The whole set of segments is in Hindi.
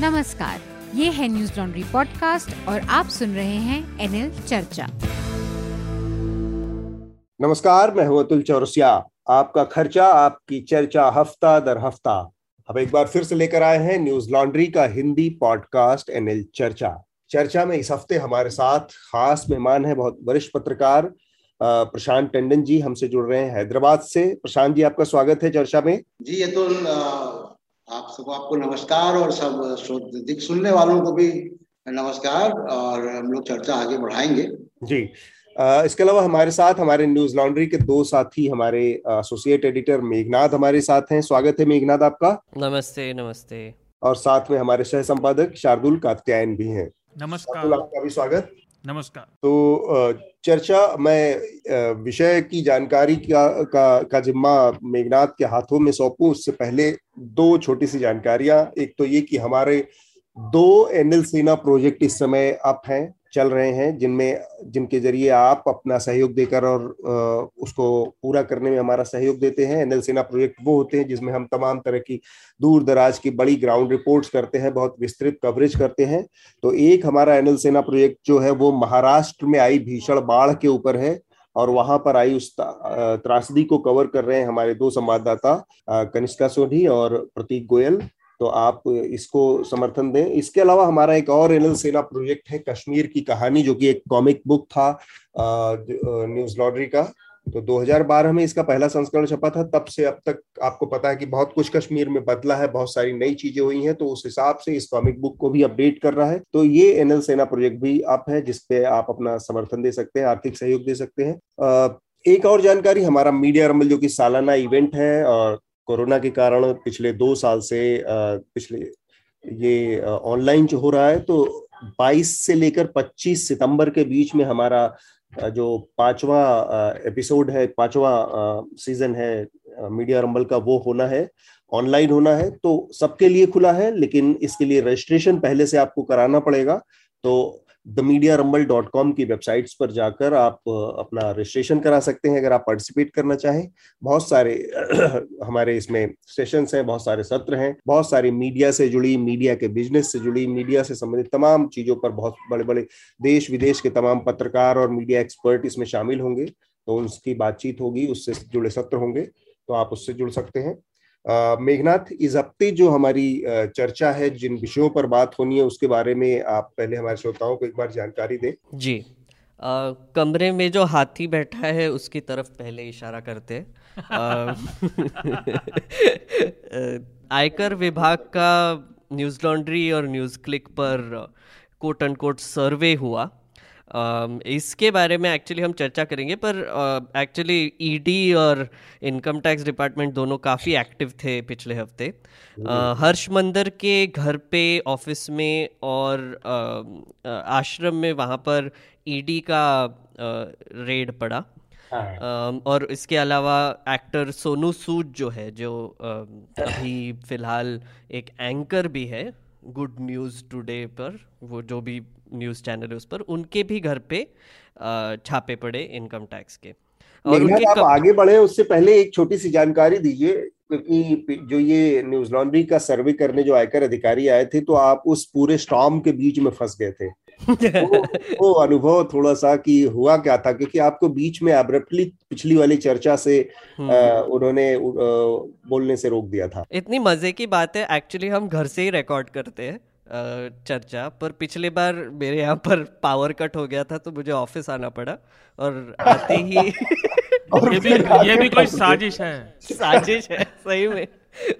नमस्कार ये है न्यूज़ लॉन्ड्री पॉडकास्ट और आप सुन रहे हैं एनएल चर्चा। नमस्कार मैं हूँ अतुल चौरसिया। आपका खर्चा आपकी चर्चा हफ़्ता दर हफ़्ता। अब एक बार फिर से लेकर आए हैं न्यूज़ लॉन्ड्री का हिंदी पॉडकास्ट एनएल चर्चा। चर्चा में इस हफ़्ते हमारे साथ खास मेहमान है बहुत वरिष्ठ पत्रकार प्रशांत टंडन जी हमसे जुड़ रहे हैं हैदराबाद से। प्रशांत जी आपका स्वागत है चर्चा में। जी अतुल आप सबको आपको नमस्कार और सब दिख सुनने वालों को भी नमस्कार और हम लोग चर्चा आगे बढ़ाएँगे। जी इसके अलावा हमारे साथ हमारे न्यूज़ लॉन्ड्री के दो साथी हमारे एसोसिएट एडिटर मेघनाथ हमारे साथ हैं। स्वागत है मेघनाथ आपका। नमस्ते नमस्ते। और साथ में हमारे सह संपादक शार्दुल कात्यायन भी हैं। नमस्कार। आपका भी स्वागत। नमस्कार। तो चर्चा मैं विषय की जानकारी का का, का जिम्मा मेघनाथ के हाथों में सौंपू उससे पहले दो छोटी सी जानकारियाँ। एक तो ये कि हमारे दो एनएल सेना प्रोजेक्ट इस समय अप हैं। चल रहे हैं, जिनमें, जिनके ज़रिए आप अपना सहयोग देकर और उसको पूरा करने में हमारा सहयोग देते हैं। एनएल सेना प्रोजेक्ट वो होते हैं, जिसमें हम तमाम तरह की दूर दराज की बड़ी ग्राउंड रिपोर्ट्स करते हैं, बहुत विस्तृत कवरेज करते हैं। तो एक हमारा एनएल सेना प्रोजेक्ट जो है, वो महाराष्ट्र में आई भीषण बाढ़ के ऊपर है और वहाँ पर आई उस त्रासदी को कवर कर रहे हैं हमारे दो संवाददाता कनिष्का सोनी और प्रतीक गोयल। तो आप इसको समर्थन दें। इसके अलावा हमारा एक और एनएल सेना प्रोजेक्ट है कश्मीर की कहानी, जो कि एक कॉमिक बुक था न्यूज़ लॉन्ड्री का। तो 2012 में इसका पहला संस्करण छपा था। तब से अब तक आपको पता है कि बहुत कुछ कश्मीर में बदला है, बहुत सारी नई चीज़ें हुई हैं तो उस हिसाब से इस कॉमिक बुक को भी अपडेट कर रहा है। तो ये एनएल सेना प्रोजेक्ट भी आप है जिसपे आप अपना समर्थन दे सकते हैं, आर्थिक सहयोग दे सकते हैं। एक और जानकारी, हमारा मीडिया रंबल, जो कि सालाना इवेंट है, और कोरोना के कारण पिछले दो साल से पिछले ये ऑनलाइन जो हो रहा है तो 22 से लेकर 25 सितंबर के बीच में हमारा जो पांचवा एपिसोड है, पांचवा सीज़न है मीडिया रंबल का, वो होना है ऑनलाइन होना है तो सबके लिए खुला है, लेकिन इसके लिए रजिस्ट्रेशन पहले से आपको कराना पड़ेगा तो the media rumble dot com की वेबसाइट्स पर जाकर आप अपना रजिस्ट्रेशन करा सकते हैं, अगर आप पार्टिसिपेट करना चाहें। बहुत सारे, हमारे इसमें सेशंस हैं, बहुत सारे सत्र हैं, बहुत सारी मीडिया से जुड़ी मीडिया के बिज़नेस से जुड़ी मीडिया से संबंधित तमाम चीज़ों पर बहुत बड़े बड़े देश, विदेश के तमाम पत्रकार और मीडिया एक्सपर्ट इसमें शामिल होंगे तो उसकी बातचीत होगी, उससे जुड़े सत्र होंगे तो आप उससे जुड़ सकते हैं। मेघनाथ इस हफ़्ते जो हमारी चर्चा है जिन विषयों पर बात होनी है उसके बारे में आप पहले हमारे श्रोताओं को एक बार जानकारी दें। जी। आ, कमरे में जो हाथी बैठा है उसकी तरफ़ पहले इशारा करते आयकर विभाग का न्यूज़ लॉन्ड्री और न्यूज़ क्लिक पर कोट एंड कोट सर्वे हुआ। इसके बारे में एक्चुअली हम चर्चा करेंगे पर एक्चुअली ईडी e और इनकम टैक्स डिपार्टमेंट दोनों काफ़ी एक्टिव थे पिछले हफ़्ते। हर्ष मंदर के घर पे ऑफ़िस में और आश्रम में वहाँ पर ईडी e का रेड पड़ा। हाँ। और इसके अलावा एक्टर सोनू सूद जो है जो अभी फ़िलहाल एक एंकर भी है गुड न्यूज़ टुडे पर वो जो भी न्यूज़ चैनल है उस पर उनके भी घर पे छापे पड़े इनकम टैक्स के। और उनके आप कब... आगे बढ़े उससे पहले एक छोटी सी जानकारी दीजिए क्योंकि जो ये न्यूज़ लॉन्ड्री का सर्वे करने जो आयकर अधिकारी आए थे तो आप उस पूरे स्टॉम के बीच में फंस गए थे। वो, वो अनुभव थोड़ा सा कि हुआ क्या था क्योंकि आपको बीच में अब्रप्टली पिछली वाली चर्चा से हम्म। आ, उन्होंने आ, बोलने से रोक दिया था। इतनी मज़े की बात है एक्चुअली हम घर से ही रिकॉर्ड करते हैं। चर्चा पर पिछले बार मेरे यहाँ पर पावर कट हो गया था तो मुझे ऑफ़िस आना पड़ा और आते ही ये भी ये भी कोई साजिश है। साजिश है सही में।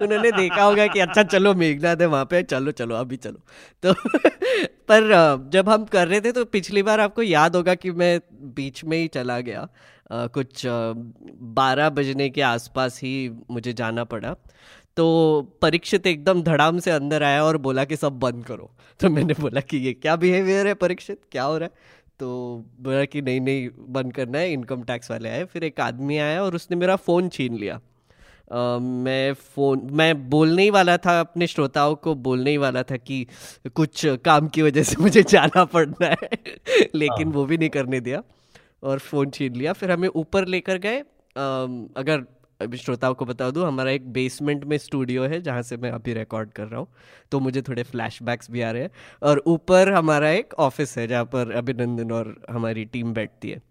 उन्होंने देखा होगा कि अच्छा चलो मेघनाथ है वहाँ पे चलो चलो अभी चलो। तो पर जब हम कर रहे थे तो पिछली बार आपको याद होगा कि मैं बीच में ही चला गया। आ, कुछ बारह बजने के आसपास ही मुझे जाना पड़ा। तो परीक्षित एकदम धड़ाम से अंदर आया और बोला कि सब बंद करो। तो मैंने बोला कि ये क्या बिहेवियर है परीक्षित? क्या हो रहा है? तो बोला कि नहीं नहीं बंद करना है इनकम टैक्स वाले आए। फिर एक आदमी आया और उसने मेरा फ़ोन छीन लिया। Uh, मैं फ़ोन मैं बोलने ही वाला था अपने श्रोताओं को बोलने ही वाला था कि कुछ काम की वजह से मुझे जाना पड़ना है। लेकिन हाँ। वो भी नहीं करने दिया और फ़ोन छीन लिया। फिर हमें ऊपर लेकर गए। अगर श्रोताओं को बता दूँ, हमारा एक बेसमेंट में स्टूडियो है, जहाँ से मैं अभी रिकॉर्ड कर रहा हूँ। तो मुझे थोड़े फ्लैशबैक्स भी आ रहे हैं। और ऊपर हमारा एक ऑफ़िस है, जहाँ पर अभिनंदन और हमारी टीम बैठती है।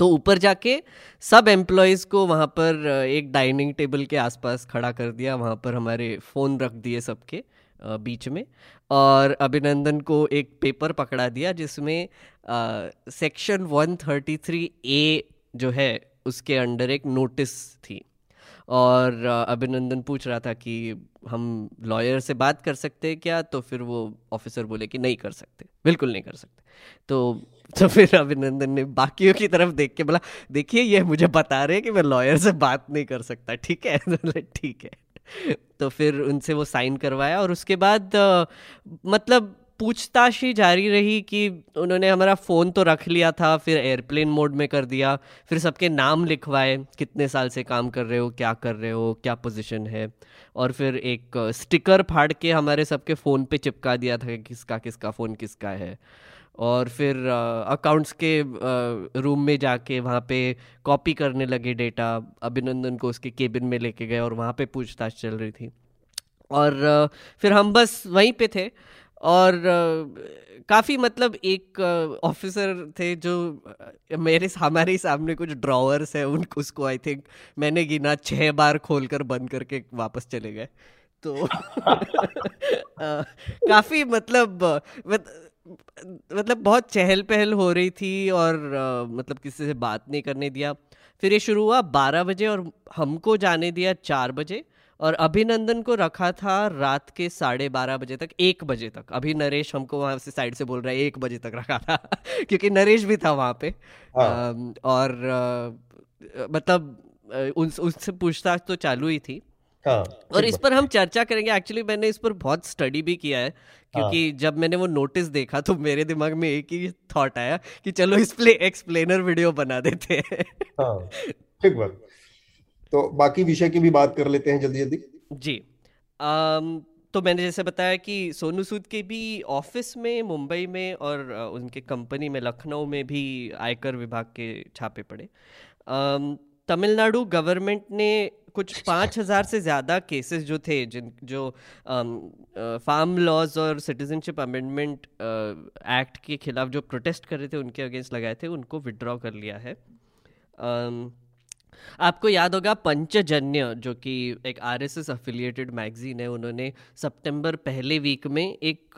तो ऊपर जाके सब एम्प्लॉयज़ को वहाँ पर एक डाइनिंग टेबल के आसपास खड़ा कर दिया। वहाँ पर हमारे फ़ोन रख दिए सबके बीच में। और अभिनंदन को एक पेपर पकड़ा दिया, जिसमें सेक्शन 133 ए जो है, उसके अंडर एक नोटिस थी। और अभिनंदन पूछ रहा था कि हम लॉयर से बात कर सकते हैं क्या? तो फिर वो ऑफिसर बोले कि नहीं कर सकते। बिल्कुल नहीं कर सकते। तो तो फिर अभिनंदन ने बाकियों की तरफ़ देख के बोला, देखिए, ये मुझे बता रहे हैं कि मैं लॉयर से बात नहीं कर सकता। ठीक है? ठीक है। तो फिर उनसे वो साइन करवाया और उसके बाद मतलब पूछताछ ही जारी रही कि उन्होंने हमारा फ़ोन तो रख लिया था, फिर एयरप्लेन मोड में कर दिया, फिर सबके नाम लिखवाए, कितने साल से काम कर रहे हो, क्या कर रहे हो, क्या पोजीशन है। और फिर एक स्टिकर फाड़ के हमारे सबके फ़ोन पे चिपका दिया था कि किसका किसका फ़ोन किसका है। और फिर अकाउंट्स के रूम में जाके वहाँ पे कॉपी करने लगे डेटा अभिनंदन को उसके केबिन में लेके गए और वहाँ पे पूछताछ चल रही थी। और फिर हम बस वहीं पे थे। और काफ़ी मतलब एक ऑफिसर थे जो मेरे, हमारे सामने कुछ ड्रॉवर्स है, उन, उसको आई थिंक मैंने गिना छः बार खोल कर बंद करके वापस चले गए। तो काफ़ी मतलब मतलब बहुत चहल पहल हो रही थी और मतलब किसी से बात नहीं करने दिया। फिर ये शुरू हुआ बारह बजे और हमको जाने दिया चार बजे। और अभिनंदन को रखा था रात के साढ़े बारह बजे तक एक बजे तक। अभी नरेश हमको वहाँ से साइड से बोल रहा है एक बजे तक रखा था क्योंकि नरेश भी था वहाँ पे। हाँ। और मतलब उन उससे पूछताछ तो चालू ही थी। हाँ, और इस पर हम चर्चा करेंगे। एक्चुअली मैंने इस पर बहुत स्टडी भी किया है क्योंकि हाँ. जब मैंने वो नोटिस देखा तो मेरे दिमाग में एक ही थॉट आया कि चलो इस पे एक्सप्लेनर वीडियो बना देते हैं। हाँ, ठीक बात। तो बाकी विषय की भी बात कर लेते हैं जल्दी जल्दी। जी। आम, तो मैंने जैसे बताया कि सोनू सूद के भी ऑफ़िस में मुंबई में और उनके कंपनी में लखनऊ में भी आयकर विभाग के छापे पड़े। तमिलनाडु गवर्नमेंट ने कुछ पाँच हज़ार से ज़्यादा केसेस जो थे जिन जो फार्म लॉज और सिटीजनशिप अमेंडमेंट एक्ट के खिलाफ जो प्रोटेस्ट कर रहे थे उनके अगेंस्ट लगाए थे उनको विड्रॉ कर लिया है। आपको याद होगा पंचजन्य जो कि एक आरएसएस एफिलिएटेड मैगजीन है उन्होंने सितंबर पहले वीक में एक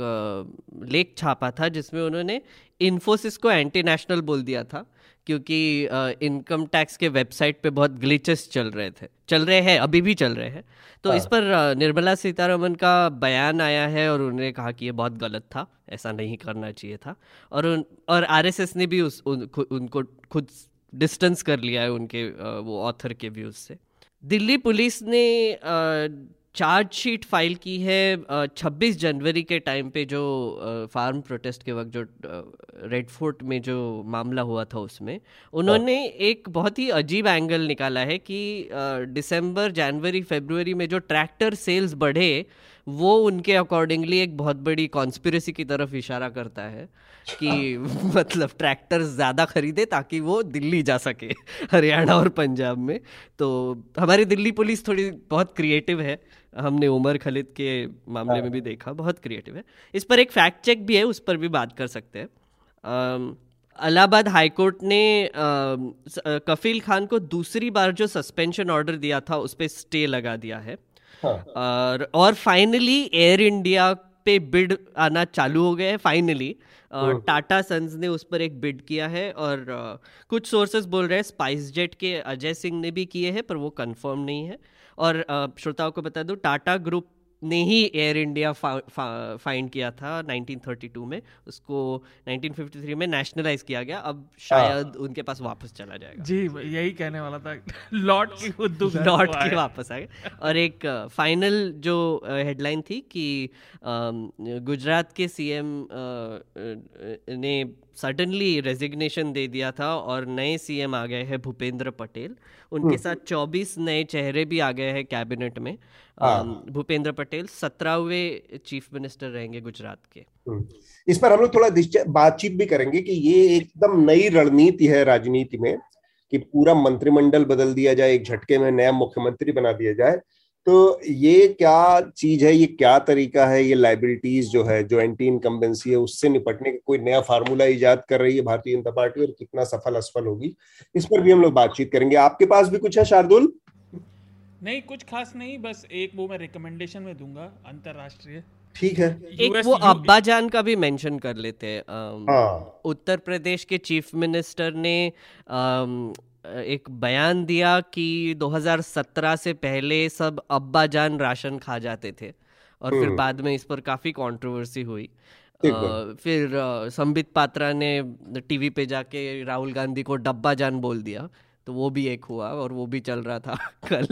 लेख छापा था जिसमें उन्होंने इन्फोसिस को एंटी नेशनल बोल दिया था क्योंकि इनकम टैक्स के वेबसाइट पे बहुत ग्लिचेस चल रहे थे। चल रहे हैं अभी भी चल रहे हैं। तो हाँ। इस पर निर्मला सीतारमन का बयान आया है और उन्होंने कहा कि ये बहुत गलत था ऐसा नहीं करना चाहिए था। और उन और आरएसएस ने भी उस उन, उनको खुद डिस्टेंस कर लिया है उनके वो ऑथर के व्यूज़ से। दिल्ली पुलिस ने चार्जशीट फ़ाइल की है 26 जनवरी के टाइम पे जो फार्म प्रोटेस्ट के वक्त जो रेड फोर्ट में जो मामला हुआ था उसमें उन्होंने एक बहुत ही अजीब एंगल निकाला है कि दिसंबर जनवरी फेब्रुवरी में जो ट्रैक्टर सेल्स बढ़े वो उनके अकॉर्डिंगली एक बहुत बड़ी कॉन्स्पिरसी की तरफ़ इशारा करता है कि मतलब ट्रैक्टर ज़्यादा खरीदे ताकि वो दिल्ली जा सके हरियाणा और पंजाब में। तो हमारी दिल्ली पुलिस थोड़ी बहुत क्रिएटिव है। हमने उमर खलिद के मामले में भी हाँ। देखा बहुत क्रिएटिव है। इस पर एक फैक्ट चेक भी है उस पर भी बात कर सकते हैं। अलाहाबाद हाईकोर्ट ने कफील खान को दूसरी बार जो सस्पेंशन ऑर्डर दिया था उस पर स्टे लगा दिया हाँ। और और फाइनली एयर इंडिया पे बिड आना चालू हो गया है फाइनली टाटा सन्स ने उस पर एक बिड किया है और कुछ सोर्सेस बोल रहे हैं स्पाइस जेट के अजय सिंह ने भी किए हैं पर वो कंफर्म नहीं है। और श्रोताओं को बता दूँ टाटा ग्रुप ने ही एयर इंडिया फाइंड किया था 1932 में। उसको 1953 में नेशनलाइज किया गया। अब शायद हाँ। उनके पास वापस चला जाएगा। जी यही कहने वाला था। लॉट की लॉट के वापस आएगा और एक फाइनल जो हेडलाइन थी कि गुजरात के सीएम ने सडनली रेजिग्नेशन दे दिया था और नए सीएम आ गए हैं भूपेंद्र पटेल उनके हम्म। साथ 24 नए चेहरे भी आ गए हैं कैबिनेट में हाँ। भूपेंद्र पटेल सत्रहवें चीफ मिनिस्टर रहेंगे गुजरात के हम्म। इस पर हम लोग थोड़ा बातचीत भी करेंगे कि ये एकदम नई रणनीति है राजनीति में कि पूरा मंत्रिमंडल बदल दिया जाए एक झटके में नया मुख्यमंत्री बना दिया जाए तो ये क्या चीज़ है? ये क्या तरीका है? ये लाइबिलिटीज जो है जो एंटी इनकम्बेंसी है उससे निपटने का कोई नया फार्मूला इजाद कर रही है भारतीय जनता पार्टी और कितना सफल असफल होगी? इस पर भी हम लोग बातचीत करेंगे। आपके पास भी कुछ है शार्दुल? नहीं कुछ खास नहीं बस एक वो मैं रिकमेंडेशन में दूँगा अंतरराष्ट्रीय। ठीक है। एक वो अब्बा जान का भी मेंशन कर लेते हैं। हाँ। उत्तर प्रदेश के चीफ मिनिस्टर ने अम, एक बयान दिया कि 2017 से पहले सब अब्बा जान राशन खा जाते थे और फिर हम्म। बाद में इस पर काफ़ी कंट्रोवर्सी हुई। आ, फिर संबित पात्रा ने टीवी पे जाके राहुल गांधी को डब्बा जान बोल दिया। तो वो भी एक हुआ और वो भी चल रहा था कल।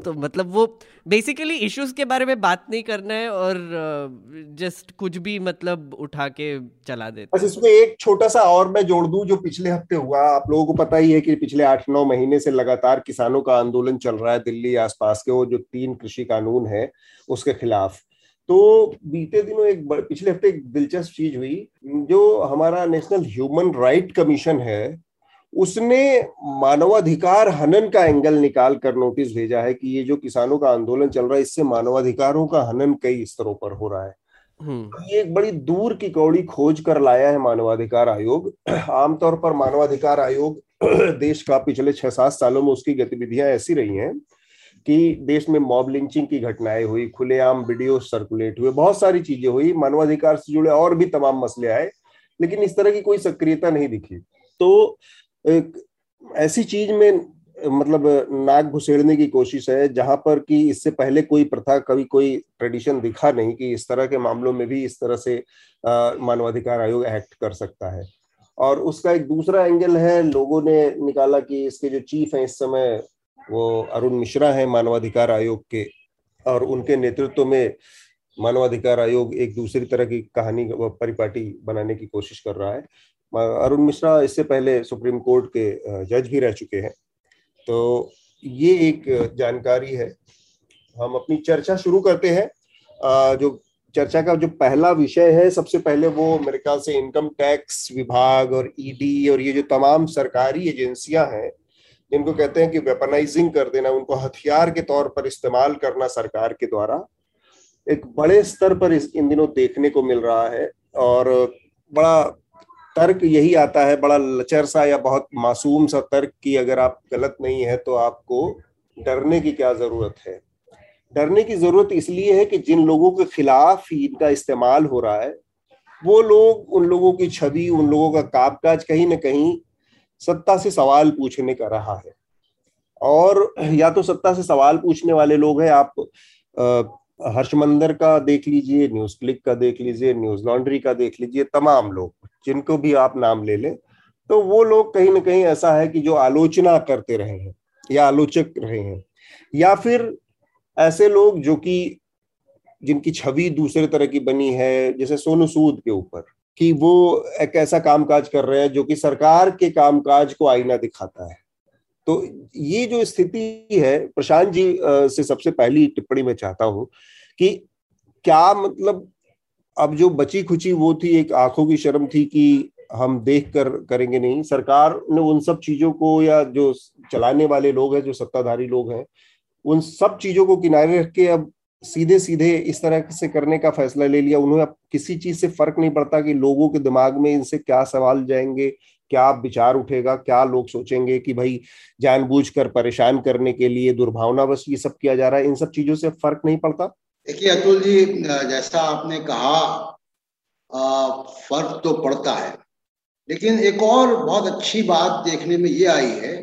तो मतलब वो बेसिकली इश्यूज़ के बारे में बात नहीं करना है और जस्ट कुछ भी मतलब उठा के चला देते बस इसमें एक छोटा सा और मैं जोड़ दूँ जो पिछले हफ़्ते हुआ। आप लोगों को पता ही है कि पिछले आठ नौ महीने से लगातार किसानों का आंदोलन चल रहा है दिल्ली आसपास के वो जो तीन कृषि कानून है उसके खिलाफ। तो बीते दिनों एक पिछले हफ़्ते एक दिलचस्प चीज़ हुई। जो हमारा नेशनल ह्यूमन राइट कमीशन है उसने मानवाधिकार हनन का एंगल निकाल कर नोटिस भेजा है कि ये जो किसानों का आंदोलन चल रहा है इससे मानवाधिकारों का हनन कई स्तरों पर हो रहा है। हम्म। ये एक बड़ी दूर की कौड़ी खोज कर लाया है मानवाधिकार आयोग। आमतौर पर मानवाधिकार आयोग देश का पिछले छह सात सालों में उसकी गतिविधियाँ ऐसी रही हैं कि देश में मॉब लिंचिंग की घटनाएँ हुई खुलेआम वीडियो सर्कुलेट हुए बहुत सारी चीज़ें हुई मानवाधिकार से जुड़े और भी तमाम मसले आए लेकिन इस तरह की कोई सक्रियता नहीं दिखी। तो एक ऐसी चीज़ में मतलब नाक घुसेड़ने की कोशिश है, जहाँ पर कि इससे पहले कोई प्रथा, कभी कोई ट्रेडिशन दिखा नहीं कि इस तरह के मामलों में भी इस तरह से मानवाधिकार आयोग एक्ट कर सकता है। और उसका एक दूसरा एंगल है, लोगों ने निकाला कि इसके जो चीफ हैं इस समय, वो अरुण मिश्रा हैं मानवाधिकार आयोग के, और उनके नेतृत्व में मानवाधिकार आयोग एक दूसरी तरह की कहानी परिपाटी बनाने की कोशिश कर रहा है। अरुण मिश्रा इससे पहले सुप्रीम कोर्ट के जज भी रह चुके हैं। तो ये एक जानकारी है। हम अपनी चर्चा शुरू करते हैं। जो चर्चा का जो पहला विषय है, सबसे पहले वो मेरे ख्याल से इनकम टैक्स विभाग और ईडी और ये जो तमाम सरकारी एजेंसियाँ हैं, जिनको कहते हैं कि वेपनाइजिंग कर देना, उनको हथियार के तौर पर इस्तेमाल करना सरकार के द्वारा, एक बड़े स्तर पर इस, इन दिनों देखने को मिल रहा है। और बड़ा तर्क यही आता है, बड़ा लचर सा या बहुत मासूम सा तर्क कि अगर आप गलत नहीं है तो आपको डरने की क्या ज़रूरत है? डरने की ज़रूरत इसलिए है कि जिन लोगों के खिलाफ इनका इस्तेमाल हो रहा है, वो लोग उन लोगों की छवि, उन लोगों का कामकाज कहीं ना कहीं सत्ता से सवाल पूछने का रहा है। और या तो सत्ता से सवाल पूछने वाले लोग हैं, आप हर्षमंदर का देख लीजिए, न्यूज़ क्लिक का देख लीजिए, न्यूज़ लॉन्ड्री का देख लीजिए, तमाम लोग, जिनको भी आप नाम ले लें तो वो लोग कहीं ना कहीं ऐसा है कि जो आलोचना करते रहे हैं या आलोचक रहे हैं, या फिर ऐसे लोग जो कि, जिनकी छवि दूसरे तरह की बनी है, जैसे सोनू सूद के ऊपर, कि वो एक ऐसा कामकाज कर रहे हैं जो कि सरकार के कामकाज को आईना दिखाता है। तो ये जो स्थिति है, प्रशांत जी से सबसे पहली टिप्पणी मैं चाहता हूँ कि क्या मतलब अब जो बची खुची वो थी, एक आँखों की शर्म थी कि हम देख कर करेंगे नहीं? सरकार ने उन सब चीज़ों को या जो चलाने वाले लोग हैं, जो सत्ताधारी लोग हैं, उन सब चीज़ों को किनारे रख के अब सीधे सीधे इस तरह से करने का फैसला ले लिया। उन्हें अब किसी चीज़ से फ़र्क नहीं पड़ता कि लोगों के दिमाग में इनसे क्या सवाल जाएँगे क्या विचार उठेगा क्या लोग सोचेंगे कि भाई जानबूझकर परेशान करने के लिए दुर्भावनावश ये सब किया जा रहा है इन सब चीज़ों से फ़र्क नहीं पड़ता? देखिए अतुल जी जैसा आपने कहा आ, फ़र्क तो पड़ता है। लेकिन एक और बहुत अच्छी बात देखने में ये आई है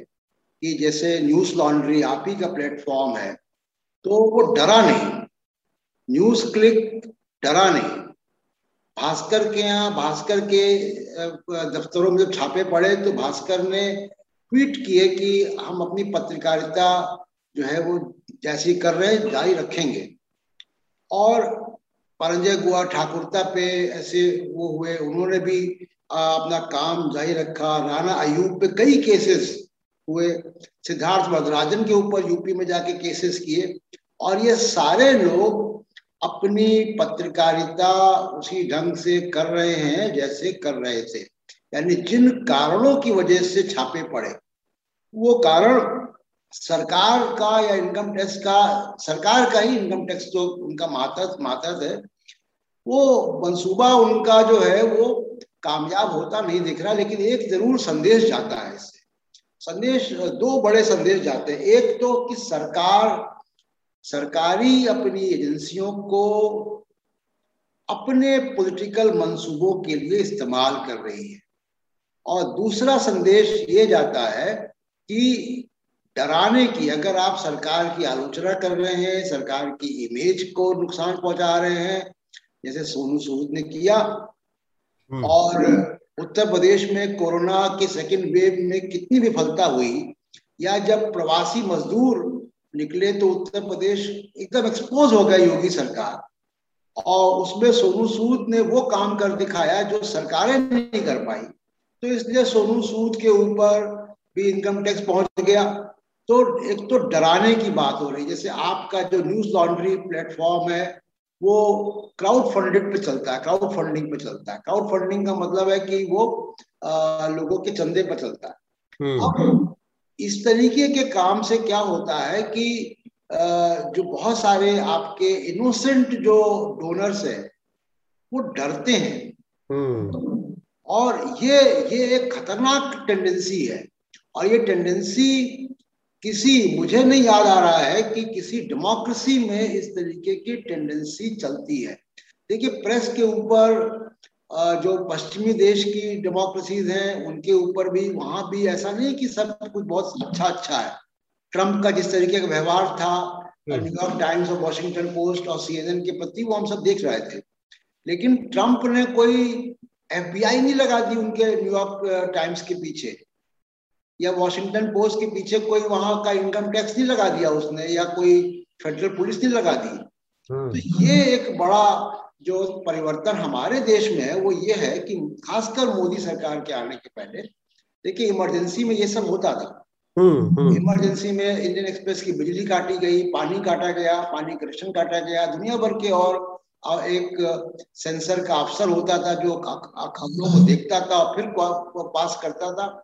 कि जैसे न्यूज़ लॉन्ड्री आप ही का प्लेटफॉर्म है तो वो डरा नहीं। न्यूज़ क्लिक डरा नहीं। भास्कर के यहाँ, भास्कर के दफ्तरों में जब छापे पड़े तो भास्कर ने ट्वीट किए कि हम अपनी पत्रकारिता जो है वो जैसी कर रहे हैं, जारी रखेंगे। और परंजय गुआ ठाकुरता पे ऐसे वो हुए, उन्होंने भी अपना काम जारी रखा। राना अयूब पे कई केसेस हुए। सिद्धार्थ वदराजन के ऊपर यूपी में जाके केसेस किए। और ये सारे लोग अपनी पत्रकारिता उसी ढंग से कर रहे हैं जैसे कर रहे थे। यानी जिन कारणों की वजह से छापे पड़े, वो कारण सरकार का या इनकम टैक्स का, सरकार का ही इनकम टैक्स जो उनका मातहत मातहत है, वो मंसूबा उनका जो है वो कामयाब होता नहीं दिख रहा, लेकिन एक ज़रूर संदेश जाता है इससे। संदेश, दो बड़े संदेश जाते हैं। एक तो कि सरकार सरकारी अपनी एजेंसियों को अपने पॉलिटिकल मंसूबों के लिए इस्तेमाल कर रही है और दूसरा संदेश ये जाता है कि डराने की अगर आप सरकार की आलोचना कर रहे हैं सरकार की इमेज को नुकसान पहुँचा रहे हैं जैसे सोनू सूद ने किया हम्म। और उत्तर प्रदेश में कोरोना के सेकेंड वेव में कितनी विफलता हुई या जब प्रवासी मजदूर निकले तो उत्तर प्रदेश एकदम एक्सपोज हो गया योगी सरकार। और उसमें सोनू सूद ने वो काम कर दिखाया जो सरकारें नहीं कर पाई। तो इसलिए सोनू सूद के ऊपर भी इनकम टैक्स पहुँच गया। तो एक तो डराने की बात हो रही है जैसे आपका जो न्यूज़ लॉन्ड्री प्लेटफॉर्म है वो क्राउड फंडेड पे चलता है क्राउड फंडिंग पे चलता है। क्राउड फंडिंग का मतलब है कि वो आ, लोगों के चंदे पर चलता है। हम्म। अब इस तरीके के काम से क्या होता है कि जो बहुत सारे आपके इनोसेंट जो डोनर्स है वो डरते हैं। हम्म। और ये ये एक खतरनाक टेंडेंसी है। और ये टेंडेंसी किसी मुझे नहीं याद आ रहा है कि किसी डेमोक्रेसी में इस तरीके की टेंडेंसी चलती है। देखिए प्रेस के ऊपर जो पश्चिमी देश की डेमोक्रेसीज हैं उनके ऊपर भी वहाँ भी ऐसा नहीं कि सब कुछ बहुत अच्छा अच्छा है। ट्रंप का जिस तरीके का व्यवहार था न्यूयॉर्क टाइम्स और वॉशिंगटन पोस्ट और सीएनएन के प्रति वो हम सब देख रहे थे। लेकिन ट्रंप ने कोई एफबीआई नहीं लगा दी उनके न्यूयॉर्क टाइम्स के पीछे। या वॉशिंगटन पोस्ट के पीछे कोई वहाँ का इनकम टैक्स नहीं लगा दिया उसने या कोई फेडरल पुलिस नहीं लगा दी। हम्म। तो ये एक बड़ा जो परिवर्तन हमारे देश में है वो ये है कि खासकर मोदी सरकार के आने के पहले देखिए इमरजेंसी में ये सब होता था। Emergency hmm, hmm. में इंडियन एक्सप्रेस की बिजली काटी गई पानी काटा गया पानी कनेक्शन काटा गया दुनिया भर के और एक सेंसर का अफसर होता था जो खबरों को देखता था और फिर पास करता था।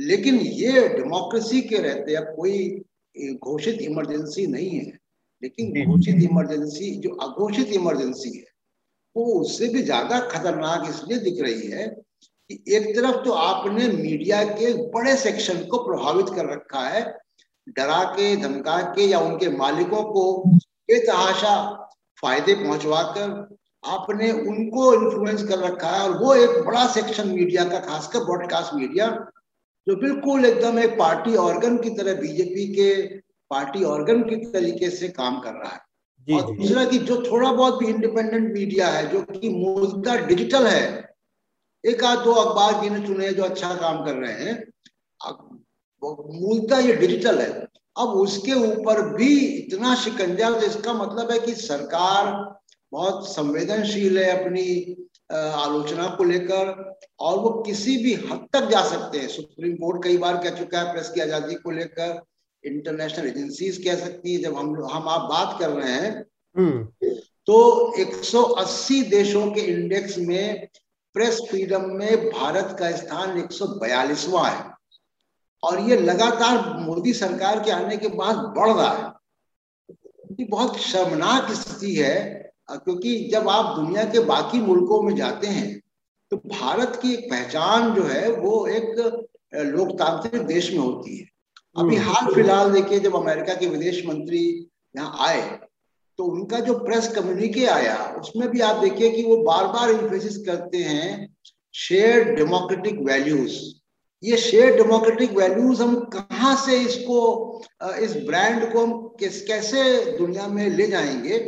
लेकिन ये डेमोक्रेसी के रहते अब कोई घोषित इमरजेंसी नहीं है। लेकिन घोषित इमरजेंसी जो अघोषित इमरजेंसी है वो उससे भी ज़्यादा खतरनाक इसलिए दिख रही है कि एक तरफ़ तो आपने मीडिया के बड़े सेक्शन को प्रभावित कर रखा है डरा के धमका के या उनके मालिकों को बेतहाशा फ़ायदे पहुंचवा कर आपने उनको इन्फ्लुएंस कर रखा है और वो एक बड़ा सेक्शन मीडिया का खासकर ब्रॉडकास्ट मीडिया जो बिल्कुल एकदम एक पार्टी ऑर्गन की तरह बीजेपी के पार्टी ऑर्गन की तरीके से काम कर रहा है। जी, और दूसरा कि जो थोड़ा बहुत भी इंडिपेंडेंट मीडिया है जो कि मुद्दा डिजिटल है एक आध दो अखबार गिने चुने जो अच्छा काम कर रहे हैं मूलता ये डिजिटल है। अब उसके ऊपर भी इतना शिकंजा इसका मतलब है कि सरकार बहुत संवेदनशील है अपनी आलोचना को लेकर और वो किसी भी हद तक जा सकते हैं। सुप्रीम कोर्ट कई बार कह चुका है प्रेस की आज़ादी को लेकर इंटरनेशनल एजेंसीज कह सकती है जब हम हम आप बात कर रहे हैं हम्म। तो 180 देशों के इंडेक्स में प्रेस फ्रीडम में भारत का स्थान एक है। और ये लगातार मोदी सरकार के आने के बाद बढ़ रहा है। ये बहुत शर्मनाक स्थिति है क्योंकि जब आप दुनिया के बाकी मुल्कों में जाते हैं तो भारत की एक पहचान जो है वो एक लोकतांत्रिक देश में होती है। अभी हम्म। हाल फ़िलहाल देखिए जब अमेरिका के विदेश मंत्री यहाँ आए तो उनका जो प्रेस कम्युनिके आया उसमें भी आप देखिए कि वो बार बार इन्फोसिस करते हैं शेयर डेमोक्रेटिक वैल्यूज़ ये शेयर डेमोक्रेटिक वैल्यूज़ हम कहाँ से इसको इस ब्रांड को हम किस कैसे दुनिया में ले जाएँगे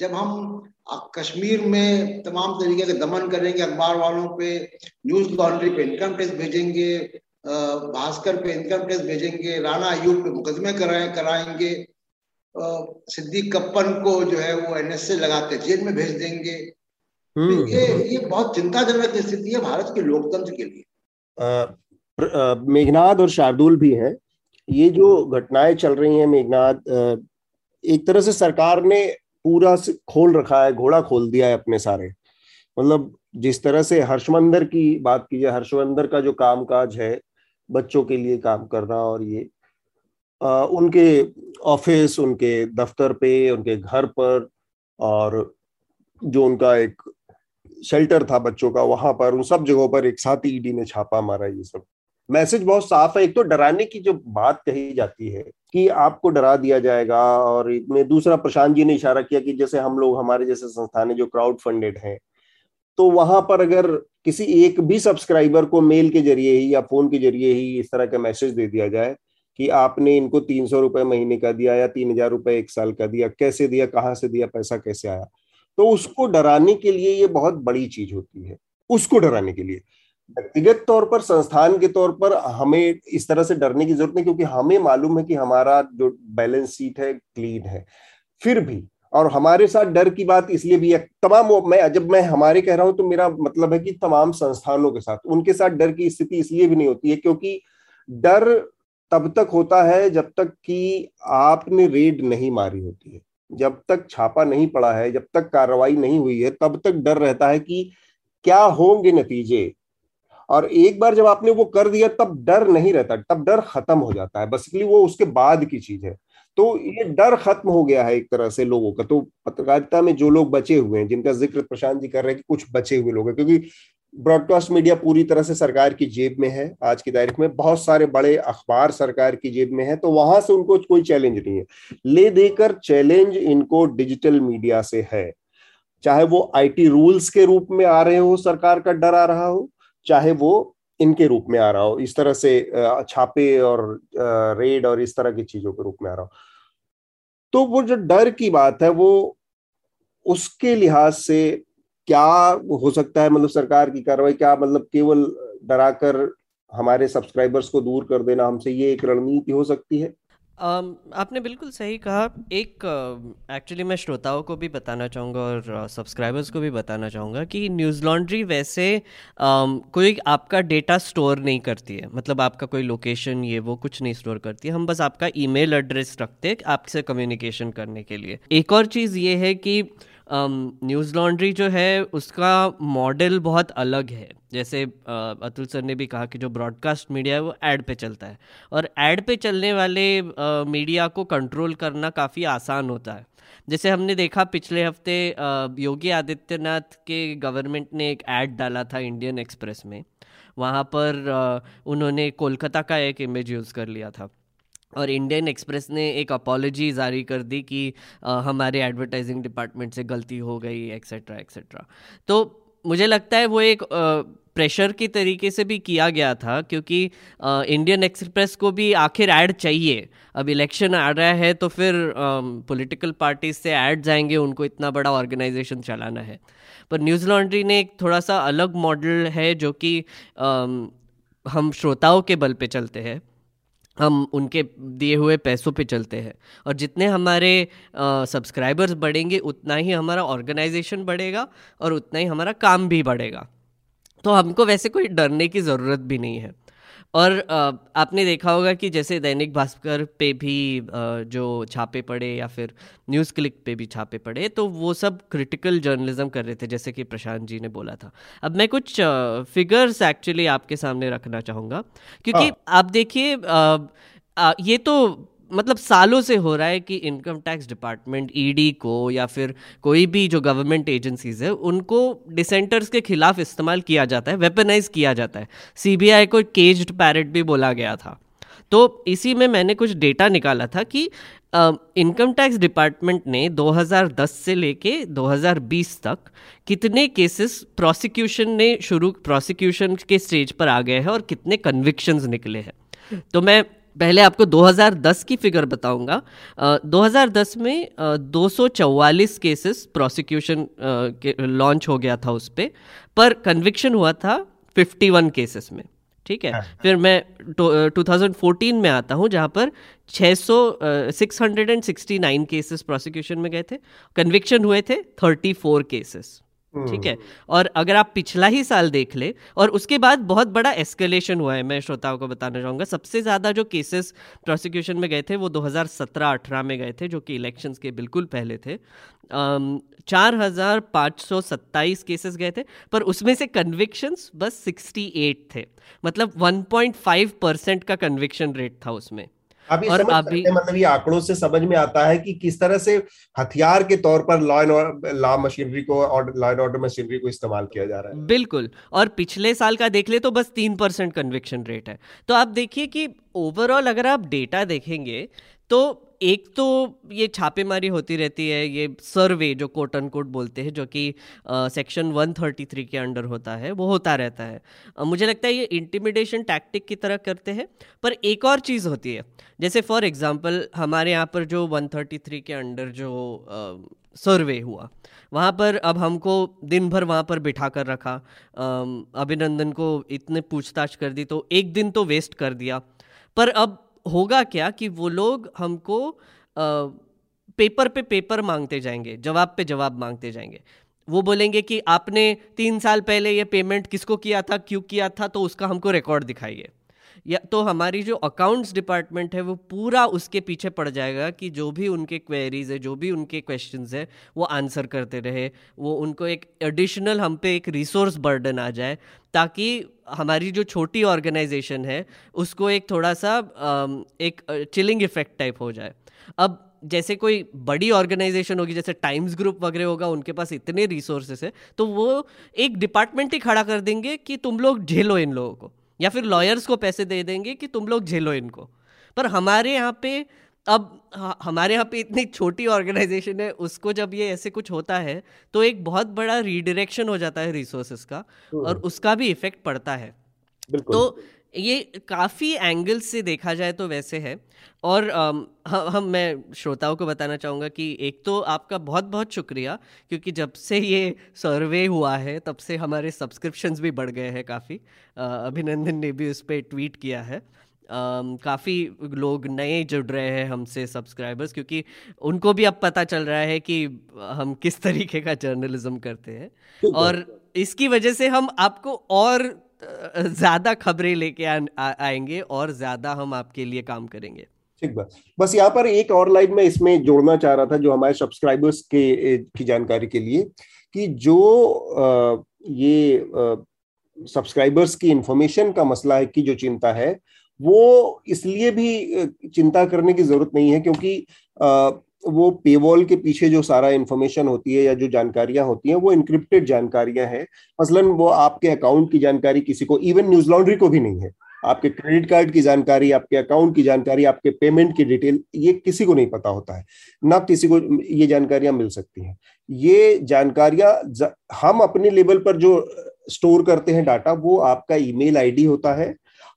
जब हम कश्मीर में तमाम तरीके के दमन करेंगे अखबार वालों पे न्यूज़ लॉन्ड्री पे इनकम टैक्स भेजेंगे भास्कर पे इनकम टैक्स भेजेंगे राणा अयूब पे मुकदमे कराए कराएँगे। सिद्दीक कप्पन को जो है वो एन एनएसए लगाते जेल में भेज देंगे। तो ये हम्म। ये बहुत चिंताजनक स्थिति है भारत के लोकतंत्र के लिए। मेघनाथ और शार्दुल भी हैं। ये जो घटनाएँ चल रही हैं मेघनाथ एक तरह से सरकार ने पूरा खोल रखा है घोड़ा खोल दिया है अपने सारे। मतलब जिस तरह से हर्षमंदर की बात कीजिए हर्षमंदर का जो कामकाज है बच्चों के लिए काम करना और ये आ, उनके ऑफ़िस उनके दफ्तर पे उनके घर पर और जो उनका एक शेल्टर था बच्चों का वहाँ पर उन सब जगहों पर एक साथ ईडी ने छापा मारा ये सब। मैसेज बहुत साफ़ है। एक तो डराने की जो बात कही जाती है कि आपको डरा दिया जाएगा और में दूसरा प्रशांत जी ने इशारा किया कि जैसे हम लोग हमारे जैसे संस्थान जो क्राउड फंडेड हैं तो वहाँ पर अगर किसी एक भी सब्सक्राइबर को मेल के ज़रिए ही या फ़ोन के ज़रिए ही इस तरह का मैसेज दे दिया जाए कि आपने इनको तीन सौ रुपए महीने का दिया या तीन हज़ार रुपए एक साल का दिया, कैसे दिया, कहाँ से दिया, पैसा कैसे आया तो उसको डराने के लिए ये बहुत बड़ी चीज़ होती है। उसको डराने के लिए। व्यक्तिगत तौर पर, संस्थान के तौर पर हमें इस तरह से डरने की ज़रूरत नहीं, क्योंकि हमें मालूम है कि हमारा जो बैलेंस शीट है क्लीन है। फिर भी और हमारे साथ डर की बात इसलिए भी है, तमाम मैं, जब मैं हमारे कह रहा हूँ तो मेरा मतलब है कि तमाम संस्थानों के साथ, उनके साथ डर की स्थिति इसलिए भी नहीं होती है क्योंकि डर तब तक होता है जब तक कि आपने रेड नहीं मारी होती है। जब तक छापा नहीं पड़ा है, जब तक कार्रवाई नहीं हुई है, तब तक डर रहता है कि क्या होंगे नतीजे। और एक बार जब आपने वो कर दिया, तब डर नहीं रहता, तब डर खत्म हो जाता है। बेसिकली वो उसके बाद की चीज़ है। तो ये डर खत्म हो गया है एक तरह से लोगों का। तो पत्रकारिता में जो लोग बचे हुए हैं, जिनका ज़िक्र प्रशांत जी कर रहे हैं कि कुछ बचे हुए लोग हैं, क्योंकि ब्रॉडकास्ट मीडिया पूरी तरह से सरकार की जेब में है आज की तारीख में। बहुत सारे बड़े अखबार सरकार की जेब में है तो वहाँ से उनको कोई चैलेंज नहीं है। ले देकर चैलेंज इनको डिजिटल मीडिया से है। चाहे वो आईटी रूल्स के रूप में आ रहे हो, सरकार का डर आ रहा हो, चाहे वो इनके रूप में आ रहा हो, इस तरह से छापे और रेड और इस तरह की चीज़ों के रूप में आ रहा हो। तो वो जो डर की बात है, वो उसके लिहाज से क्या हो सकता है मतलब सरकार की कार्रवाई, क्या मतलब केवल डराकर हमारे सब्सक्राइबर्स को दूर कर देना हमसे ये एक रणनीति हो सकती है? Um, आपने बिल्कुल सही कहा। एक एक्चुअली uh, मैं श्रोताओं को भी बताना चाहूँगा और सब्सक्राइबर्स uh, को भी बताना चाहूँगा कि न्यूज़ लॉन्ड्री वैसे um, कोई आपका डेटा स्टोर नहीं करती है। मतलब आपका कोई लोकेशन ये वो कुछ नहीं स्टोर करती है। हम बस आपका ईमेल एड्रेस रखते हैं आपसे कम्युनिकेशन करने के लिए। एक और चीज़ ये है कि न्यूज़ um, लॉन्ड्री जो है उसका मॉडल बहुत अलग है। जैसे अतुल सर ने भी कहा कि जो ब्रॉडकास्ट मीडिया है वो एड पे चलता है। और एड पे चलने वाले मीडिया को कंट्रोल करना काफ़ी आसान होता है। जैसे हमने देखा पिछले हफ़्ते योगी आदित्यनाथ के गवर्नमेंट ने एक ऐड डाला था इंडियन एक्सप्रेस में। वहाँ पर उन्होंने कोलकाता का एक इमेज यूज़ कर लिया था। और इंडियन एक्सप्रेस ने एक अपॉलोजी जारी कर दी कि आ, हमारे एडवर्टाइजिंग डिपार्टमेंट से गलती हो गई एक्सेट्रा एक्सेट्रा तो मुझे लगता है वो एक प्रेशर की तरीके से भी किया गया था, क्योंकि इंडियन एक्सप्रेस को भी आखिर ऐड चाहिए। अब इलेक्शन आ रहा है तो फिर पॉलिटिकल पार्टीज़ से ऐड जाएँगे, उनको इतना बड़ा ऑर्गेनाइजेशन चलाना है। पर न्यूज़ लॉन्ड्री ने एक थोड़ा सा अलग मॉडल है जो कि हम श्रोताओं के बल पे चलते हैं। हम उनके दिए हुए पैसों पे चलते हैं। और जितने हमारे सब्सक्राइबर्स बढ़ेंगे, उतना ही हमारा ऑर्गेनाइजेशन बढ़ेगा और उतना ही हमारा काम भी बढ़ेगा। तो हमको वैसे कोई डरने की ज़रूरत भी नहीं है। और आपने देखा होगा कि जैसे दैनिक भास्कर पे भी जो छापे पड़े या फिर न्यूज़ क्लिक पे भी छापे पड़े तो वो सब क्रिटिकल जर्नलिज्म कर रहे थे जैसे कि प्रशांत जी ने बोला था अब मैं कुछ फिगर्स एक्चुअली आपके सामने रखना चाहूँगा क्योंकि हाँ। आप देखिए ये तो मतलब सालों से हो रहा है कि इनकम टैक्स डिपार्टमेंट ईडी को या फिर कोई भी जो गवर्नमेंट एजेंसीज है, उनको डिसेंटर्स के खिलाफ इस्तेमाल किया जाता है वेपनाइज किया जाता है। सीबीआई को केज्ड पैरेट भी बोला गया था। तो इसी में मैंने कुछ डेटा निकाला था कि इनकम टैक्स डिपार्टमेंट ने 2010 से लेके 2020 तक कितने केसेस प्रोसिक्यूशन ने शुरू प्रोसिक्यूशन के स्टेज पर आ गए हैं और कितने कन्विक्शंस निकले हैं। तो मैं पहले आपको 2010 की फिगर बताऊँगा। uh, 2010 में uh, 244 केसेस प्रोसिक्यूशन के लॉन्च हो गया था उस पर पर कन्विक्शन हुआ था 51 केसेस में ठीक है? हाँ। फिर मैं टू थाउज़ेंड फोर्टीन में आता हूँ जहाँ पर 600 six hundred and sixty nine cases prosecution में गए थे कन्विक्शन हुए थे 34 केसेस ठीक है? और अगर आप पिछला ही साल देख ले और उसके बाद बहुत बड़ा एस्केलेशन हुआ है मैं श्रोताओं को बताना चाहूँगा। सबसे ज़्यादा जो केसेस प्रोसिक्यूशन में गए थे वो 2017-18 में गए थे जो कि इलेक्शंस के बिल्कुल पहले थे। चार हज़ार पाँच सौ सत्ताईस केसेस गए थे पर उसमें से कन्विक्शंस बस सिक्सटी एट थे। मतलब वन पॉइंट फाइव परसेंट का कन्विक्शन रेट था उसमें। अभी और अभी मतलब ये आंकड़ों से समझ में आता है कि किस तरह से हथियार के तौर पर लॉ एंड लॉ मशीनरी को और लॉ एंड ऑर्डर मशीनरी को इस्तेमाल किया जा रहा है। बिल्कुल और पिछले साल का देख ले तो बस तीन परसेंट कन्विक्शन रेट है। तो आप देखिए कि ओवरऑल अगर आप डेटा देखेंगे तो एक तो ये छापेमारी होती रहती है ये सर्वे जो कोट अन कोट बोलते हैं जो कि सेक्शन 133 के अंडर होता है वो होता रहता है। आ, मुझे लगता है ये इंटिमिडेशन टैक्टिक की तरह करते हैं पर एक और चीज़ होती है। जैसे फॉर एग्जांपल हमारे यहाँ पर जो 133 के अंडर जो सर्वे हुआ वहाँ पर अब हमको दिन भर वहाँ पर बिठा कर रखा। अभिनंदन को इतने पूछताछ कर दी तो एक दिन तो वेस्ट कर दिया। पर अब होगा क्या कि वो लोग हमको पेपर पे पेपर मांगते जाएँगे, जवाब पे जवाब मांगते जाएँगे। वो बोलेंगे कि आपने तीन साल पहले ये पेमेंट किसको किया था, क्यों किया था तो उसका हमको रिकॉर्ड दिखाइए। या तो हमारी जो अकाउंट्स डिपार्टमेंट है, वो पूरा उसके पीछे पड़ जाएगा कि जो भी उनके क्वेरीज है, जो भी उनके क्वेश्चंस है, वो आंसर करते रहे। वो उनको एक एडिशनल हम पे एक रिसोर्स बर्डन आ जाए, ताकि हमारी जो छोटी ऑर्गेनाइजेशन है, उसको एक थोड़ा सा एक चिलिंग इफ़ेक्ट टाइप हो जाए। अब जैसे कोई बड़ी ऑर्गेनाइजेशन होगी, जैसे टाइम्स ग्रुप वगैरह होगा, उनके पास इतने रिसोर्सेस है तो वो एक डिपार्टमेंट ही खड़ा कर देंगे कि तुम लोग झेलो इन लोगों को, या फिर लॉयर्स को पैसे दे देंगे कि तुम लोग झेलो इनको। पर हमारे यहाँ पे अब हमारे यहाँ पे इतनी छोटी ऑर्गेनाइजेशन है उसको जब ये ऐसे कुछ होता है तो एक बहुत बड़ा रीडायरेक्शन हो जाता है रिसोर्सेस का और हम्म। उसका भी इफ़ेक्ट पड़ता है। तो ये काफ़ी एंगल से देखा जाए तो वैसे है और हम हम मैं श्रोताओं को बताना चाहूँगा कि एक तो आपका बहुत बहुत शुक्रिया क्योंकि जब से ये सर्वे हुआ है तब से हमारे सब्सक्रिप्शंस भी बढ़ गए हैं काफ़ी। अभिनंदन ने भी उस पर ट्वीट किया है। काफ़ी लोग नए जुड़ रहे हैं हमसे सब्सक्राइबर्स क्योंकि उनको भी अब पता चल रहा है कि हम किस तरीके का जर्नलिज्म करते हैं। और इसकी वजह से हम आपको और ज़्यादा खबरें लेके आएँगे और ज़्यादा हम आपके लिए काम करेंगे। ठीक बात। बस यहाँ पर एक और लाइन में इसमें जोड़ना चाह रहा था जो हमारे सब्सक्राइबर्स के की जानकारी के लिए कि जो आ, ये सब्सक्राइबर्स की इंफॉर्मेशन का मसला है की जो चिंता है वो इसलिए भी चिंता करने की ज़रूरत नहीं है क्योंकि वो पेवॉल के पीछे जो सारा इंफॉर्मेशन होती है या जो जानकारियाँ होती हैं, वो इंक्रिप्टेड जानकारियाँ हैं। मसलन वो आपके अकाउंट की जानकारी किसी को इवन न्यूज़ लॉन्ड्री को भी नहीं है। आपके क्रेडिट कार्ड की जानकारी, आपके अकाउंट की जानकारी, आपके पेमेंट की डिटेल ये किसी को नहीं पता होता है। ना किसी को ये जानकारियाँ मिल सकती हैं। ये जानकारियाँ हम अपने लेवल पर जो स्टोर करते हैं डाटा वो आपका ईमेल आईडी होता है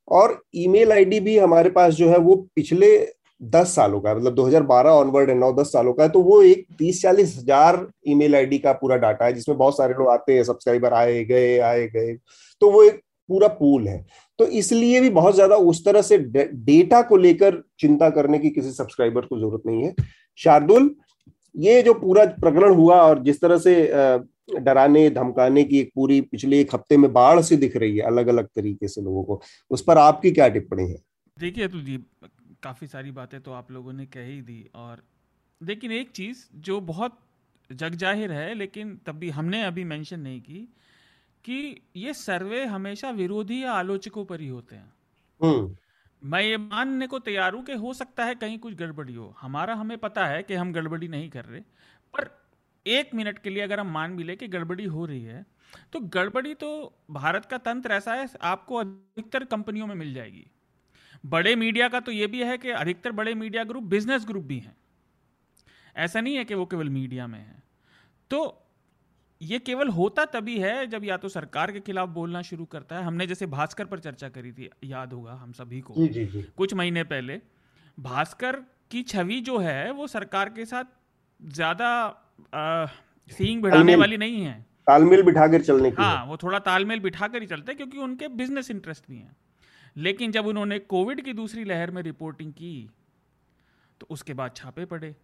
और ईमेल आईडी भी हमारे पास जो है वो पिछले दस सालों का मतलब 2012 ऑनवर्ड है नौ दस सालों का है तो वो एक तीस चालीस हज़ार ईमेल आईडी का पूरा डाटा है, जिसमें बहुत सारे लोग आते हैं सब्सक्राइबर आए गए आए गए तो वो एक पूरा पूल है। तो इसलिए भी बहुत ज़्यादा उस तरह से डेटा को लेकर चिंता करने की किसी सब्सक्राइबर को ज़रूरत नहीं है। शार्दुल, ये जो पूरा प्रकरण हुआ और जिस तरह से डराने धमकाने की एक पूरी पिछले एक हफ़्ते में बाढ़ सी दिख रही है अलग अलग तरीके से लोगों को। उस पर आपकी क्या टिप्पणी है? देखिए तो जी काफ़ी सारी बातें तो आप लोगों ने कह ही दी और लेकिन एक चीज़ जो बहुत जग ज़ाहिर है लेकिन तब भी हमने अभी मेंशन नहीं की कि ये सर्वे हमेशा विरोधी या आलोचकों पर ही होते हैं। हम्म। मैं ये मानने को तैयार हूँ कि हो सकता है कहीं कुछ गड़बड़ी हो। हमारा हमें पता है कि हम गड़बड़ी नहीं कर रहे पर एक मिनट के लिए अगर हम मान भी ले कि गड़बड़ी हो रही है तो गड़बड़ी तो भारत का तंत्र ऐसा है आपको अधिकतर कंपनियों में मिल जाएगी। बड़े मीडिया का तो ये भी है कि अधिकतर बड़े मीडिया ग्रुप बिज़नेस ग्रुप भी हैं। ऐसा नहीं है कि वो केवल मीडिया में है। तो ये केवल होता तभी है जब या तो सरकार के खिलाफ बोलना शुरू करता है। हमने जैसे भास्कर पर चर्चा करी थी याद होगा हम सभी को। जी, जी, जी. कुछ महीने पहले भास्कर की छवि जो है वो सरकार के साथ ज़्यादा सींग बढ़ाने वाली नहीं है। तालमेल बिठाकर चलने की हाँ वो थोड़ा तालमेल बिठाकर ही चलते क्योंकि उनके बिज़नेस इंटरेस्ट भी हैं। लेकिन जब उन्होंने कोविड की दूसरी लहर में रिपोर्टिंग की तो उसके बाद छापे पड़े।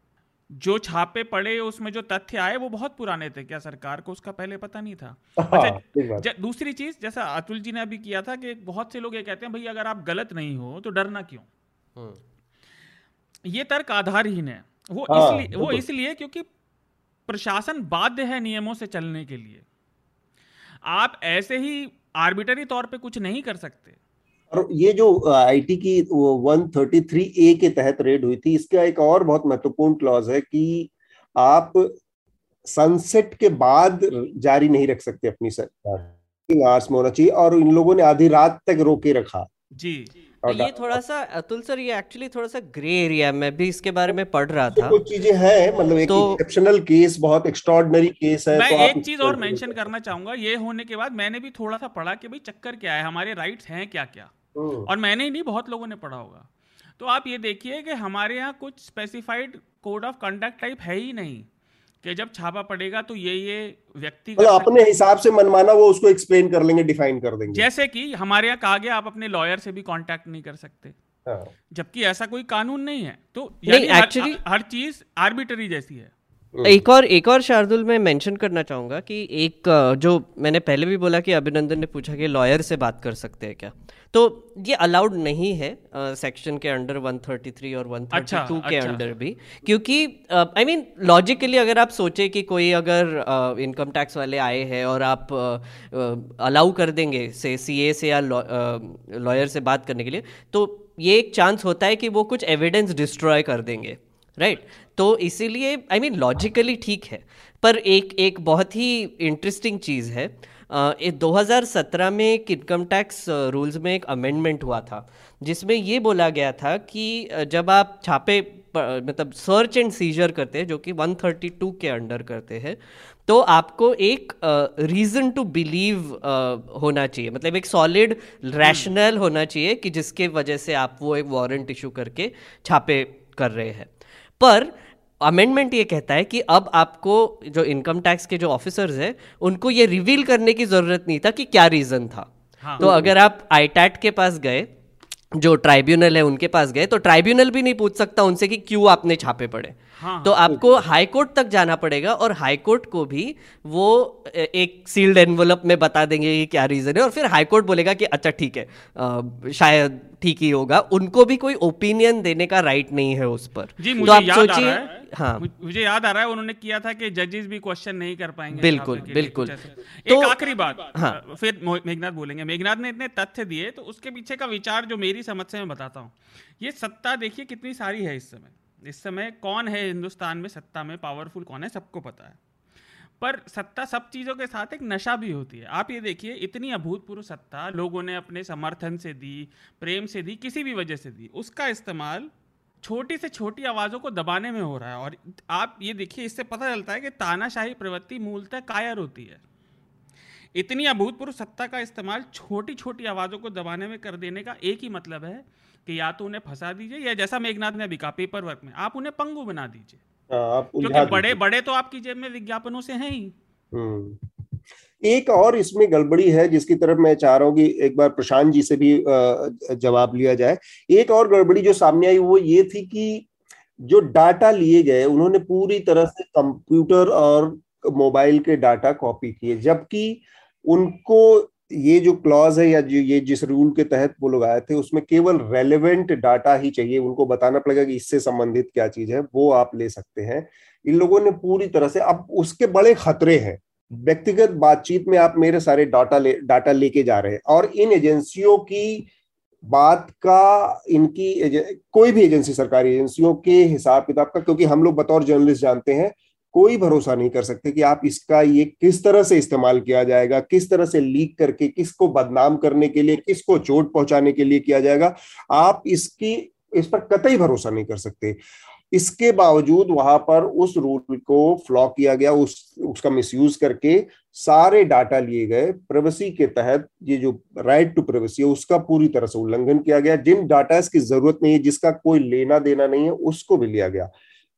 जो छापे पड़े उसमें जो तथ्य आए वो बहुत पुराने थे। क्या सरकार को उसका पहले पता नहीं था? हाँ, अच्छा दूसरी चीज़ जैसा अतुल जी ने अभी किया था कि बहुत से लोग ये कहते हैं भाई अगर आप गलत नहीं हो तो डरना क्यों? हम्म। ये तर्क आधारहीन है। वो हाँ, इसलिए वो इसलिए क्योंकि प्रशासन बाध्य है नियमों से चलने के लिए। आप ऐसे ही आर्बिटरी तौर पे कुछ नहीं कर सकते। और ये जो आईटी की वो 133 ए के तहत रेड हुई थी इसका एक और बहुत महत्वपूर्ण क्लॉज है कि आप सनसेट के बाद जारी नहीं रख सकते अपनी सरकार। आर्स में होना चाहिए और इन लोगों ने आधी रात तक रोके रखा। जी। ये थोड़ा सा अतुल सर ये एक्चुअली थोड़ा सा ग्रे एरिया मैं भी इसके बारे में पढ़ रहा था। कुछ चीज़ें हैं मतलब एक एक्सेप्शनल तो, केस बहुत एक्स्ट्रॉर्डनरी केस है मैं तो एक चीज़ और मेंशन करना चाहूँगा ये होने के बाद मैंने भी थोड़ा सा पढ़ा कि भाई चक्कर क्या है हमारे राइट्स हैं क्या क्या हम्म। और मैंने ही नहीं बहुत लोगों ने पढ़ा होगा। तो आप ये देखिए कि हमारे यहाँ कुछ specified code of conduct type है ही नहीं। कि जब छापा पड़ेगा तो ये ये व्यक्ति मतलब अपने हिसाब से मनमाना वो उसको एक्सप्लेन कर लेंगे डिफाइन कर देंगे जैसे कि हमारे यहाँ कहा गया आप अपने लॉयर से भी कांटेक्ट नहीं कर सकते हाँ। जबकि ऐसा कोई कानून नहीं है तो एक्चुअली हर, हर चीज़ आर्बिटरी जैसी है। एक और एक और शार्दुल मैं मेंशन करना चाहूँगा कि एक जो मैंने पहले भी बोला कि अभिनंदन ने पूछा कि लॉयर से बात कर सकते हैं क्या तो ये अलाउड नहीं है सेक्शन के अंडर 133 और 132 अच्छा, के अच्छा. अंडर भी क्योंकि आई मीन लॉजिकली अगर आप सोचे कि कोई अगर इनकम uh, टैक्स वाले आए हैं और आप अलाउ uh, कर देंगे से सीए से या लॉयर से बात करने के लिए तो ये एक चांस होता है कि वो कुछ एविडेंस डिस्ट्रॉय कर देंगे राइट right? तो इसीलिए आई मीन लॉजिकली ठीक है, पर एक एक बहुत ही इंटरेस्टिंग चीज़ है। ये 2017 में एक इनकम टैक्स रूल्स में एक अमेंडमेंट हुआ था, जिसमें ये बोला गया था कि जब आप छापे मतलब सर्च एंड सीजर करते हैं, जो कि 132 के अंडर करते हैं तो आपको एक रीज़न टू बिलीव होना चाहिए। मतलब एक सॉलिड रैशनल होना चाहिए कि जिसके वजह से आप वो एक वारंट इशू करके छापे कर रहे हैं। पर अमेंडमेंट ये कहता है कि अब आपको जो इनकम टैक्स के जो ऑफिसर्स हैं उनको ये रिवील करने की ज़रूरत नहीं था कि क्या रीज़न था। हाँ, तो अगर आप आईटैट के पास गए जो ट्राइब्यूनल है उनके पास गए तो ट्राइब्यूनल भी नहीं पूछ सकता उनसे कि क्यों आपने छापे पड़े। हाँ, तो हाँ। आपको हाई कोर्ट तक जाना पड़ेगा और हाई कोर्ट को भी वो एक सील्ड एनवलप में बता देंगे कि क्या रीजन है और फिर हाई कोर्ट बोलेगा कि अच्छा ठीक है आ, शायद ठीक ही होगा। उनको भी कोई ओपिनियन देने का राइट नहीं है उस पर। जी तो मुझे तो आप सोचिए हाँ। मुझे याद आ रहा है उन्होंने किया था कि जजेस भी क्वेश्चन नहीं कर पाएँगे बिल्कुल बिल्कुल। तो एक आखिरी बात हाँ। फिर मेघनाथ बोलेंगे। मेघनाथ ने इतने तथ्य दिए तो उसके पीछे का विचार जो मेरी समझ से मैं बताता हूँ। ये सत्ता देखिए कितनी सारी है इस समय। इस समय कौन है हिंदुस्तान में सत्ता में? पावरफुल कौन है? सबको पता है। पर सत्ता सब चीज़ों के साथ एक नशा भी होती है। आप ये देखिए, इतनी अभूतपूर्व सत्ता लोगों ने अपने समर्थन से दी, प्रेम से दी, किसी भी वजह से दी, उसका इस्तेमाल छोटी से छोटी आवाज़ों को दबाने में हो रहा है। और आप ये देखिए, इससे पता चलता है कि तानाशाही प्रवृत्ति मूलतः कायर होती है। इतनी अभूतपूर्व सत्ता का इस्तेमाल छोटी छोटी आवाज़ों को दबाने में कर देने का एक ही मतलब है कि या तो उन्हें फंसा दीजिए या जैसा मेघनाथ ने अभी कहा पेपर वर्क में आप उन्हें पंगु बना दीजिए। हाँ, क्योंकि बड़े बड़े तो आपकी जेब में विज्ञापनों से हैं ही। हम्म। एक और इसमें गड़बड़ी है जिसकी तरफ़ मैं चाह रहा हूँ कि एक बार प्रशांत जी से भी जवाब लिया जाए। एक और गड़बड़ी जो सामने आई वो ये थी कि जो डाटा लिए गए उन्होंने पूरी तरह से कंप्यूटर और मोबाइल के डाटा कॉपी किए जबकि उनको ये जो क्लॉज है या ये जिस रूल के तहत वो लोग आए थे, उसमें केवल रेलेवेंट डाटा ही चाहिए। उनको बताना पड़ेगा कि इससे संबंधित क्या चीज़ है, वो आप ले सकते हैं। इन लोगों ने पूरी तरह से, अब उसके बड़े खतरे हैं। व्यक्तिगत बातचीत में आप मेरे सारे डाटा ले डाटा लेके जा रहे हैं। और इन एजेंसियों की बात का, इनकी कोई भी एजेंसी सरकारी एजेंसियों के हिसाब किताब का, क्योंकि हम लोग बतौर जर्नलिस्ट जानते हैं कोई भरोसा नहीं कर सकते कि आप इसका ये किस तरह से इस्तेमाल किया जाएगा, किस तरह से लीक करके, किसको बदनाम करने के लिए, किसको चोट पहुँचाने के लिए किया जाएगा, आप इसकी, इस पर कतई भरोसा नहीं कर सकते। इसके बावजूद वहाँ पर उस रूल को फ्लॉ किया गया, उस, उसका मिसयूज करके सारे डाटा लिए गए। प्रिवेसी के तहत ये जो राइट टू प्रिवेसी है, उसका पूरी तरह से उल्लंघन किया गया। जिन डाटा की ज़रूरत नहीं है, जिसका कोई लेना देना नहीं है, उसको भी लिया गया।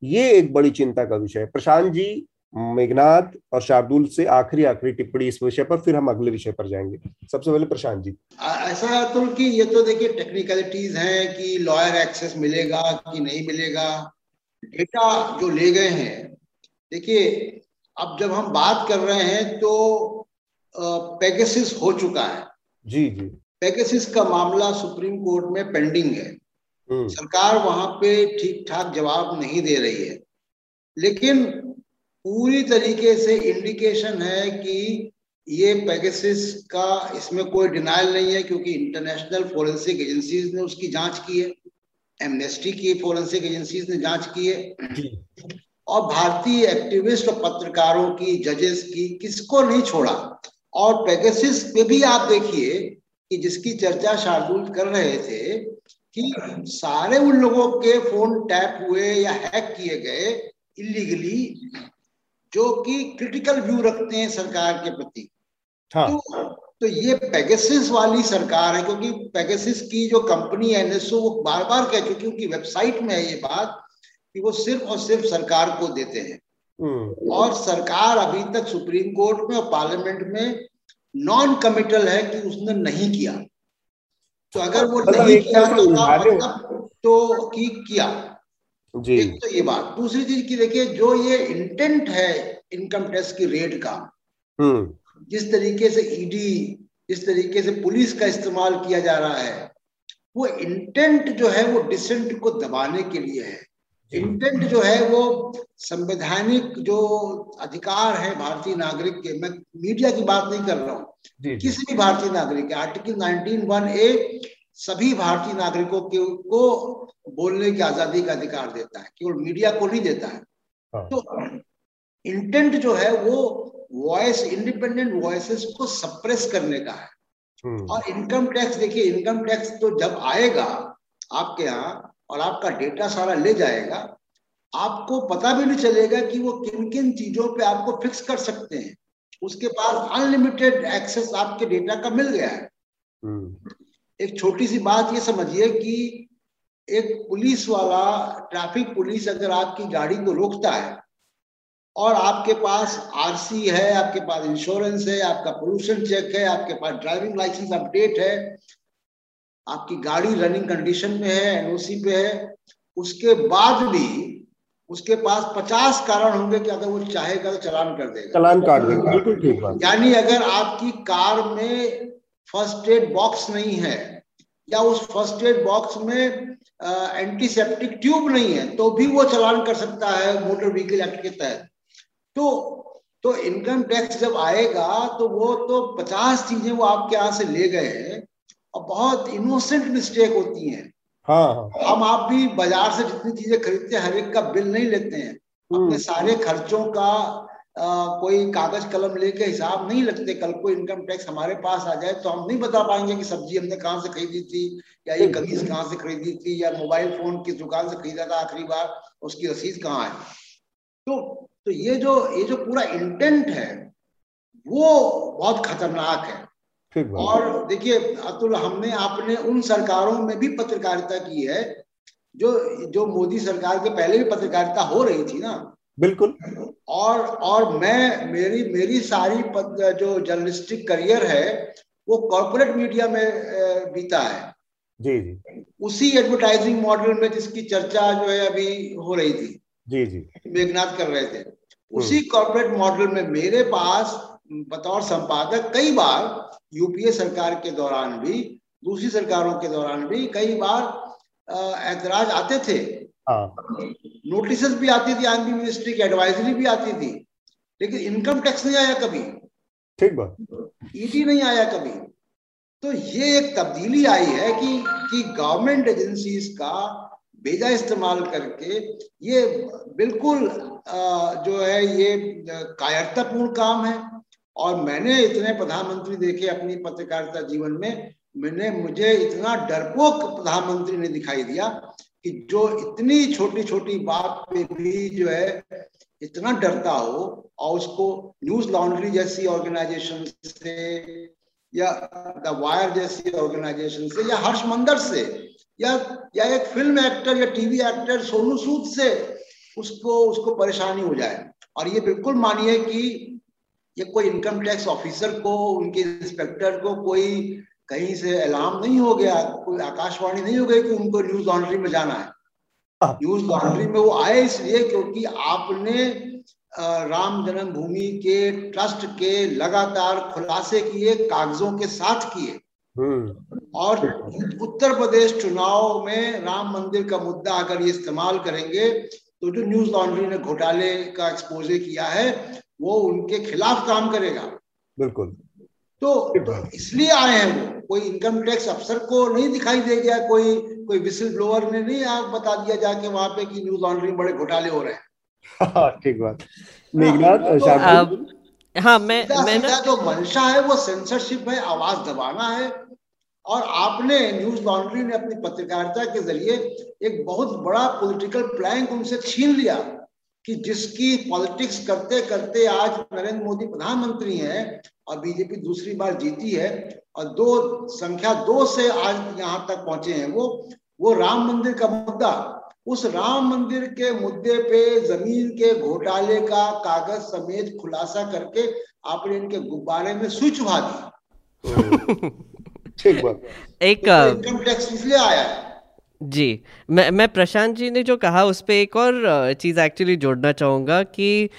ये एक बड़ी चिंता का विषय है। प्रशांत जी मेघनाथ और शार्दुल से आखिरी आखिरी टिप्पणी इस विषय पर फिर हम अगले विषय पर जाएँगे। सबसे पहले प्रशांत जी। ऐसा अतुल की ये तो देखिए टेक्निकलिटीज हैं कि लॉयर एक्सेस मिलेगा कि नहीं मिलेगा। डेटा जो ले गए हैं देखिए अब जब हम बात कर रहे हैं तो पैगेसिस हो चुका है। जी जी। पैगेसिस का मामला सुप्रीम कोर्ट में पेंडिंग है। सरकार वहाँ पे ठीक ठाक जवाब नहीं दे रही है। लेकिन पूरी तरीके से इंडिकेशन है कि ये पैकेसिस का इसमें कोई डिनाइल नहीं है क्योंकि इंटरनेशनल फोरेंसिक एजेंसीज ने उसकी जाँच की है। एमनेस्टी की फोरेंसिक एजेंसीज ने जाँच की है। और भारतीय एक्टिविस्ट और पत्रकारों की जजेस की किसको नहीं छोड़ा? और पैकेसिस पे भी आप देखिए कि जिसकी चर्चा शार्दुल कर रहे थे कि सारे उन लोगों के फ़ोन टैप हुए या हैक किए गए इलीगली जो कि क्रिटिकल व्यू रखते हैं सरकार के प्रति। हाँ। तो तो ये पेगासिस वाली सरकार है क्योंकि पेगासिस की जो कंपनी है एनएसओ वो बार बार कह चुकी उनकी वेबसाइट में है ये बात कि वो सिर्फ़ और सिर्फ़ सरकार को देते हैं। हम्म, और सरकार अभी तक सुप्रीम कोर्ट में और पार्लियामेंट में नॉन कमिटल है कि उसने नहीं किया। तो अगर वो मतलब नहीं किया तो मतलब तो की किया? जी। एक तो ये बात। दूसरी चीज़ की देखिए जो ये इंटेंट है इनकम टैक्स की रेट का हम्म। जिस तरीके से ईडी जिस तरीके से पुलिस का इस्तेमाल किया जा रहा है वो इंटेंट जो है वो डिसेंट को दबाने के लिए है। इंटेंट जो है वो संवैधानिक जो अधिकार है भारतीय नागरिक के मैं मीडिया की बात नहीं कर रहा हूँ। किसी भी भारतीय नागरिक के आर्टिकल 19 वन ए सभी भारतीय नागरिकों के को बोलने की आज़ादी का अधिकार देता है केवल मीडिया को नहीं देता है। हाँ। तो इंटेंट जो है वो वॉइस इंडिपेंडेंट वॉइसेस को सप्रेस करने का है। हम्म, और इनकम टैक्स देखिए इनकम टैक्स तो जब आएगा आपके यहाँ और आपका डेटा सारा ले जाएगा आपको पता भी नहीं चलेगा कि वो किन किन चीज़ों पे आपको फिक्स कर सकते हैं। उसके पास अनलिमिटेड एक्सेस आपके डेटा का मिल गया है। हम्म, एक छोटी सी बात ये समझिए कि एक पुलिस वाला ट्रैफ़िक पुलिस अगर आपकी गाड़ी को रोकता है और आपके पास आरसी है आपके पास इंश्योरेंस है आपका पोल्यूशन चेक है आपके पास ड्राइविंग लाइसेंस अपडेट है आपकी गाड़ी रनिंग कंडीशन में है एनओसी पे है उसके बाद भी उसके पास पचास कारण होंगे कि अगर वो चाहेगा तो चलान कर देगा। चालान काट देगा। बिल्कुल ठीक बात। यानी अगर आपकी कार में फ़र्स्ट एड बॉक्स नहीं है या उस फ़र्स्ट एड बॉक्स में एंटीसेप्टिक ट्यूब नहीं है तो भी वो चलान कर सकता है मोटर व्हीकल एक्ट के तहत। तो तो इनकम टैक्स जब आएगा तो वो तो पचास चीज़ें वो आपके यहाँ से ले गए हैं और बहुत इनोसेंट मिस्टेक होती है। हाँ हाँ। हम आप भी बाज़ार से जितनी चीज़ें खरीदते हैं हर एक का बिल नहीं लेते हैं। हम्म, अपने सारे खर्चों का आ, कोई कागज़ कलम लेके हिसाब नहीं लगते। कल को इनकम टैक्स हमारे पास आ जाए तो हम नहीं बता पाएँगे कि सब्ज़ी हमने कहाँ से खरीदी थी या ये कमीज कहाँ से खरीदी थी या मोबाइल फ़ोन किस दुकान से खरीदा था आखिरी बार उसकी रसीद कहाँ है। तो तो ये जो ये जो पूरा इंटेंट है वो बहुत खतरनाक है। ठीक और देखिए अतुल हमने आपने उन सरकारों में भी पत्रकारिता की है जो जो मोदी सरकार के पहले भी पत्रकारिता हो रही थी ना। बिल्कुल। और और मैं मेरी मेरी सारी पद, जो जर्नलिस्टिक करियर है वो कॉरपोरेट मीडिया में बीता है। जी जी। उसी एडवर्टाइजिंग मॉडल में जिसकी चर्चा जो है अभी हो रही थी। जी जी। मेघनाथ कर रहे थे। उसी कॉरपोरेट मॉडल में मेरे पास बतौर संपादक कई बार यूपीए सरकार के दौरान भी दूसरी सरकारों के दौरान भी कई बार ऐतराज आते थे। हाँ। नोटिस भी आती थी आर्मी मिनिस्ट्री की एडवाइजरी भी आती थी। लेकिन इनकम टैक्स नहीं आया कभी। ठीक बात। ईडी नहीं आया कभी। तो ये एक तब्दीली आई है कि कि गवर्नमेंट एजेंसीज का बेजा इस्तेमाल करके ये बिल्कुल जो है ये कायरतापूर्ण काम है। और मैंने इतने प्रधानमंत्री देखे अपनी पत्रकारिता जीवन में, मैंने, मुझे इतना डरपोक प्रधानमंत्री ने दिखाई दिया कि जो इतनी छोटी छोटी बात पे भी जो है, इतना डरता हो और उसको न्यूज़ लॉन्ड्री जैसी ऑर्गेनाइजेशन से या द वायर जैसी ऑर्गेनाइजेशन से या हर्ष मंदर से या या एक फ़िल्म एक्टर या टीवी एक्टर सोनू सूद से उसको उसको परेशानी हो जाए। और ये बिल्कुल मानिए कि ये कोई इनकम टैक्स ऑफिसर को उनके इंस्पेक्टर को कोई कहीं से अलार्म नहीं हो गया कोई आकाशवाणी नहीं हो गई कि उनको न्यूज़ लॉन्ड्री में जाना है। न्यूज़ लॉन्ड्री में वो आए इसलिए क्योंकि आपने राम जन्मभूमि के ट्रस्ट के लगातार खुलासे किए कागजों के साथ किए। हम्म। और उत्तर प्रदेश चुनाव में राम मंदिर का मुद्दा अगर ये इस्तेमाल करेंगे तो जो न्यूज़ लॉन्ड्री ने घोटाले का एक्सपोजे किया है वो उनके खिलाफ काम करेगा। बिल्कुल। तो, तो इसलिए आए हैं वो। कोई इनकम टैक्स अफसर को नहीं दिखाई दे गया कोई कोई विसिल ब्लोअर ने नहीं आप बता दिया जाके वहाँ पे कि न्यूज़ लॉन्ड्री बड़े घोटाले हो रहे हैं। हाँ, ठीक बात। मेघनाथ हाँ, तो हाँ मैं मैं ना जो मंशा है वो सेंसरशिप है आवाज़ दबाना है। और आपने न्यूज़ लॉन्ड्री ने अपनी पत्रकारिता के ज़रिए एक बहुत बड़ा पॉलिटिकल प्लैंक उनसे छीन लिया। कि जिसकी पॉलिटिक्स करते करते आज नरेंद्र मोदी प्रधानमंत्री हैं और बीजेपी दूसरी बार जीती है और दो संख्या दो से आज यहाँ तक पहुँचे हैं वो वो राम मंदिर का मुद्दा। उस राम मंदिर के मुद्दे पे ज़मीन के घोटाले का कागज़ समेत खुलासा करके आपने इनके गुब्बारे में स्विच उठा दी। ठीक बात। एक इनकम टैक्स इसलिए आया है। जी मैं मैं प्रशांत जी ने जो कहा उस पर एक और चीज़ एक्चुअली जोड़ना चाहूँगा कि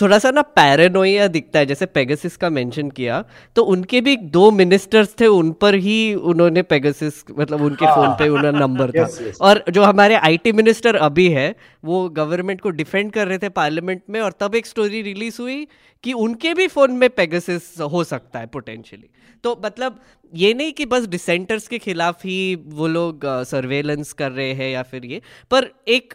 थोड़ा सा ना पैरानोइया दिखता है जैसे पेगासिस का मेंशन किया तो उनके भी दो मिनिस्टर्स थे उन पर ही उन्होंने पेगासिस मतलब उनके हाँ, फ़ोन पे उनका नंबर था। Yes, yes. और जो हमारे आईटी मिनिस्टर अभी है वो गवर्नमेंट को डिफेंड कर रहे थे पार्लियामेंट में और तब एक स्टोरी रिलीज़ हुई कि उनके भी फ़ोन में पेगासिस हो सकता है पोटेंशियली तो मतलब ये नहीं कि बस डिसेंटर्स के खिलाफ ही वो लोग सर्वेलेंस कर रहे हैं या फिर ये, पर एक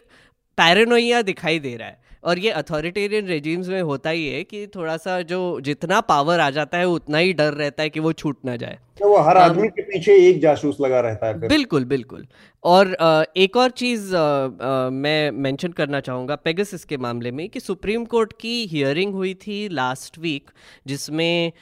पैरानोइया दिखाई दे रहा है। और ये अथॉरिटेरियन रेजिम्स में होता ही है कि थोड़ा सा जो जितना पावर आ जाता है, उतना ही डर रहता है कि वो छूट ना जाए। वो हर आदमी के पीछे एक जासूस लगा रहता है बिल्कुल बिल्कुल और एक और चीज़ मैं मेंशन करना चाहूँगा पेगसिस के मामले में कि सुप्रीम कोर्ट की हियरिंग हुई थी लास्ट वीक जिसमें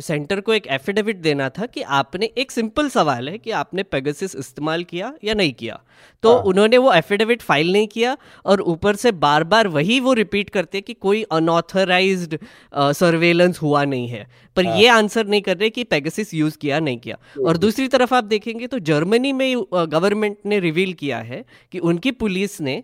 सेंटर को एक एफिडेविट देना था कि आपने एक सिंपल सवाल है कि आपने पेगसिस इस्तेमाल किया या नहीं किया तो हाँ। उन्होंने वो एफिडेविट फ़ाइल नहीं किया और ऊपर से बार बार वही वो रिपीट करते कि कोई अनऑथराइज्ड सर्वेलेंस हुआ नहीं है पर हाँ। ये आंसर नहीं कर रहे कि पेगसिस यूज़ किया नहीं किया। और दूसरी तरफ़ आप देखेंगे तो जर्मनी में गवर्नमेंट ने रिवील किया है कि उनकी पुलिस ने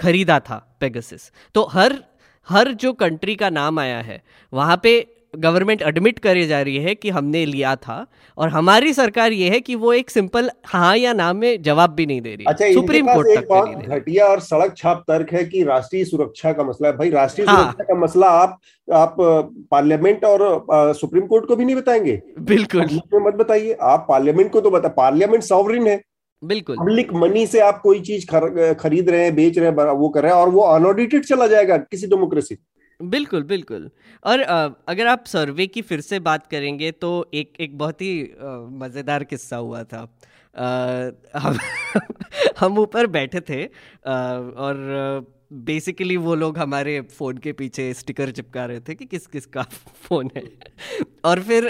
खरीदा था पेगसिस तो हर हर जो कंट्री का नाम आया है वहाँ पे गवर्नमेंट एडमिट करे जा रही है कि हमने लिया था और हमारी सरकार ये है कि वो एक सिंपल हाँ या ना में जवाब भी नहीं दे रही अच्छा, सुप्रीम कोर्ट तक बहुत घटिया और सड़क छाप तर्क है कि राष्ट्रीय सुरक्षा का मसला है। भाई राष्ट्रीय हाँ, सुरक्षा का मसला आप आप पार्लियामेंट और सुप्रीम कोर्ट को भी नहीं बताएँगे। बिल्कुल। मत बताइए आप पार्लियामेंट को तो बता पार्लियामेंट सॉवरिन है। बिल्कुल। पब्लिक मनी से आप कोई चीज़ खर, खरीद रहे हैं बेच रहे हैं वो कर रहे हैं और वो अनऑडिटेड चला जाएगा किसी डेमोक्रेसी। बिल्कुल बिल्कुल। और अगर आप सर्वे की फिर से बात करेंगे तो एक एक बहुत ही मज़ेदार किस्सा हुआ था। हम हम ऊपर बैठे थे और बेसिकली वो लोग हमारे फ़ोन के पीछे स्टिकर चिपका रहे थे कि किस किस का फ़ोन है। और फिर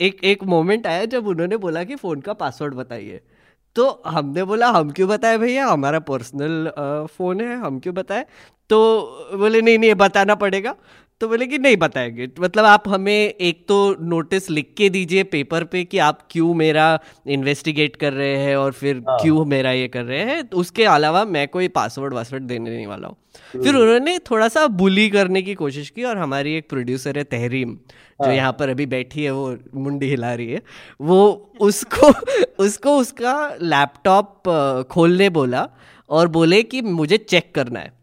एक एक मोमेंट आया जब उन्होंने बोला कि फ़ोन का पासवर्ड बताइए। तो हमने बोला, हम क्यों बताए भैया? हमारा पर्सनल फ़ोन है, हम क्यों बताए? तो बोले, नहीं नहीं बताना पड़ेगा। तो बोले कि नहीं बताएँगे मतलब आप हमें एक तो नोटिस लिख के दीजिए पेपर पे कि आप क्यों मेरा इन्वेस्टिगेट कर रहे हैं और फिर हाँ। क्यों मेरा ये कर रहे हैं तो उसके अलावा मैं कोई पासवर्ड वासवर्ड देने नहीं वाला हूँ हम्म। फिर उन्होंने थोड़ा सा बुली करने की कोशिश की और हमारी एक प्रोड्यूसर है तहरीम जो हाँ। यहाँ पर अभी बैठी है वो मुंडी हिला रही है वो उसको उसको उसका लैपटॉप खोलने बोला और बोले कि मुझे चेक करना है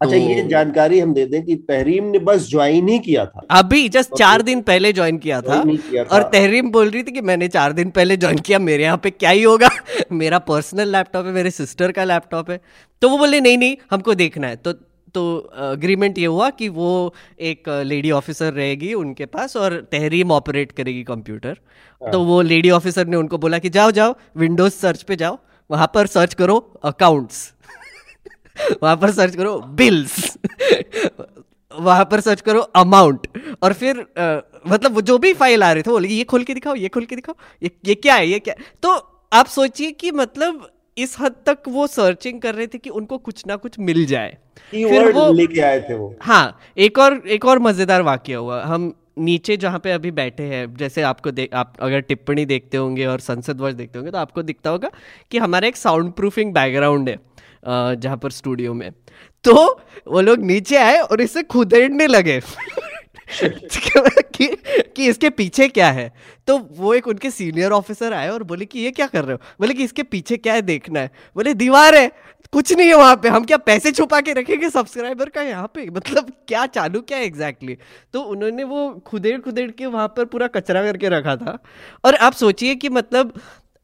अच्छा ये तो जानकारी हम दे दें कि तहरीम ने बस ज्वाइन ही किया था। अभी जस्ट तो चार दिन पहले ज्वाइन किया था, किया और तहरीम बोल रही थी कि मैंने चार दिन पहले ज्वाइन किया मेरे यहाँ पे क्या ही होगा? मेरा पर्सनल लैपटॉप है मेरे सिस्टर का लैपटॉप है। तो वो बोले नहीं नहीं हमको देखना है। तो तो अग्रीमेंट ये हुआ कि वो एक लेडी ऑफिसर रहेगी उनके पास और तहरीम ऑपरेट करेगी कंप्यूटर हाँ। तो वो लेडी ऑफिसर ने उनको बोला कि जाओ जाओ विंडोज़ सर्च पे जाओ वहाँ पर सर्च करो अकाउंट्स वहाँ पर सर्च करो बिल्स वहाँ पर सर्च करो अमाउंट और फिर आ, मतलब वो जो भी फ़ाइल आ रहे थे बोले ये खोल के दिखाओ ये खोल के दिखाओ ये ये क्या है ये क्या तो आप सोचिए कि मतलब इस हद तक वो सर्चिंग कर रहे थे कि उनको कुछ ना कुछ मिल जाए। फिर वो लेके आए थे वो। हाँ एक और एक और मज़ेदार वाक्य हुआ। हम नीचे जहाँ पे अभी बैठे हैं जैसे आपको देख आप अगर टिप्पणी देखते होंगे और संसद वर्ष देखते होंगे तो आपको दिखता होगा कि हमारा एक साउंड प्रूफिंग बैकग्राउंड है। जहाँ पर स्टूडियो में। तो वो लोग नीचे आए और इसे खुदेड़ने लगे। कि, कि इसके पीछे क्या है? तो वो एक उनके सीनियर ऑफिसर आए और बोले कि ये क्या कर रहे हो? बोले कि इसके पीछे क्या है देखना है। बोले दीवार है। कुछ नहीं है वहाँ पे। हम क्या पैसे छुपा के रखेंगे सब्सक्राइबर का यहाँ पे? मतलब क्या चालू क्या है एग्जैक्टली? तो उन्होंने वो खुदेड़ खुदेड़ के वहाँ पर पूरा कचरा करके रखा था। और आप सोचिए कि मतलब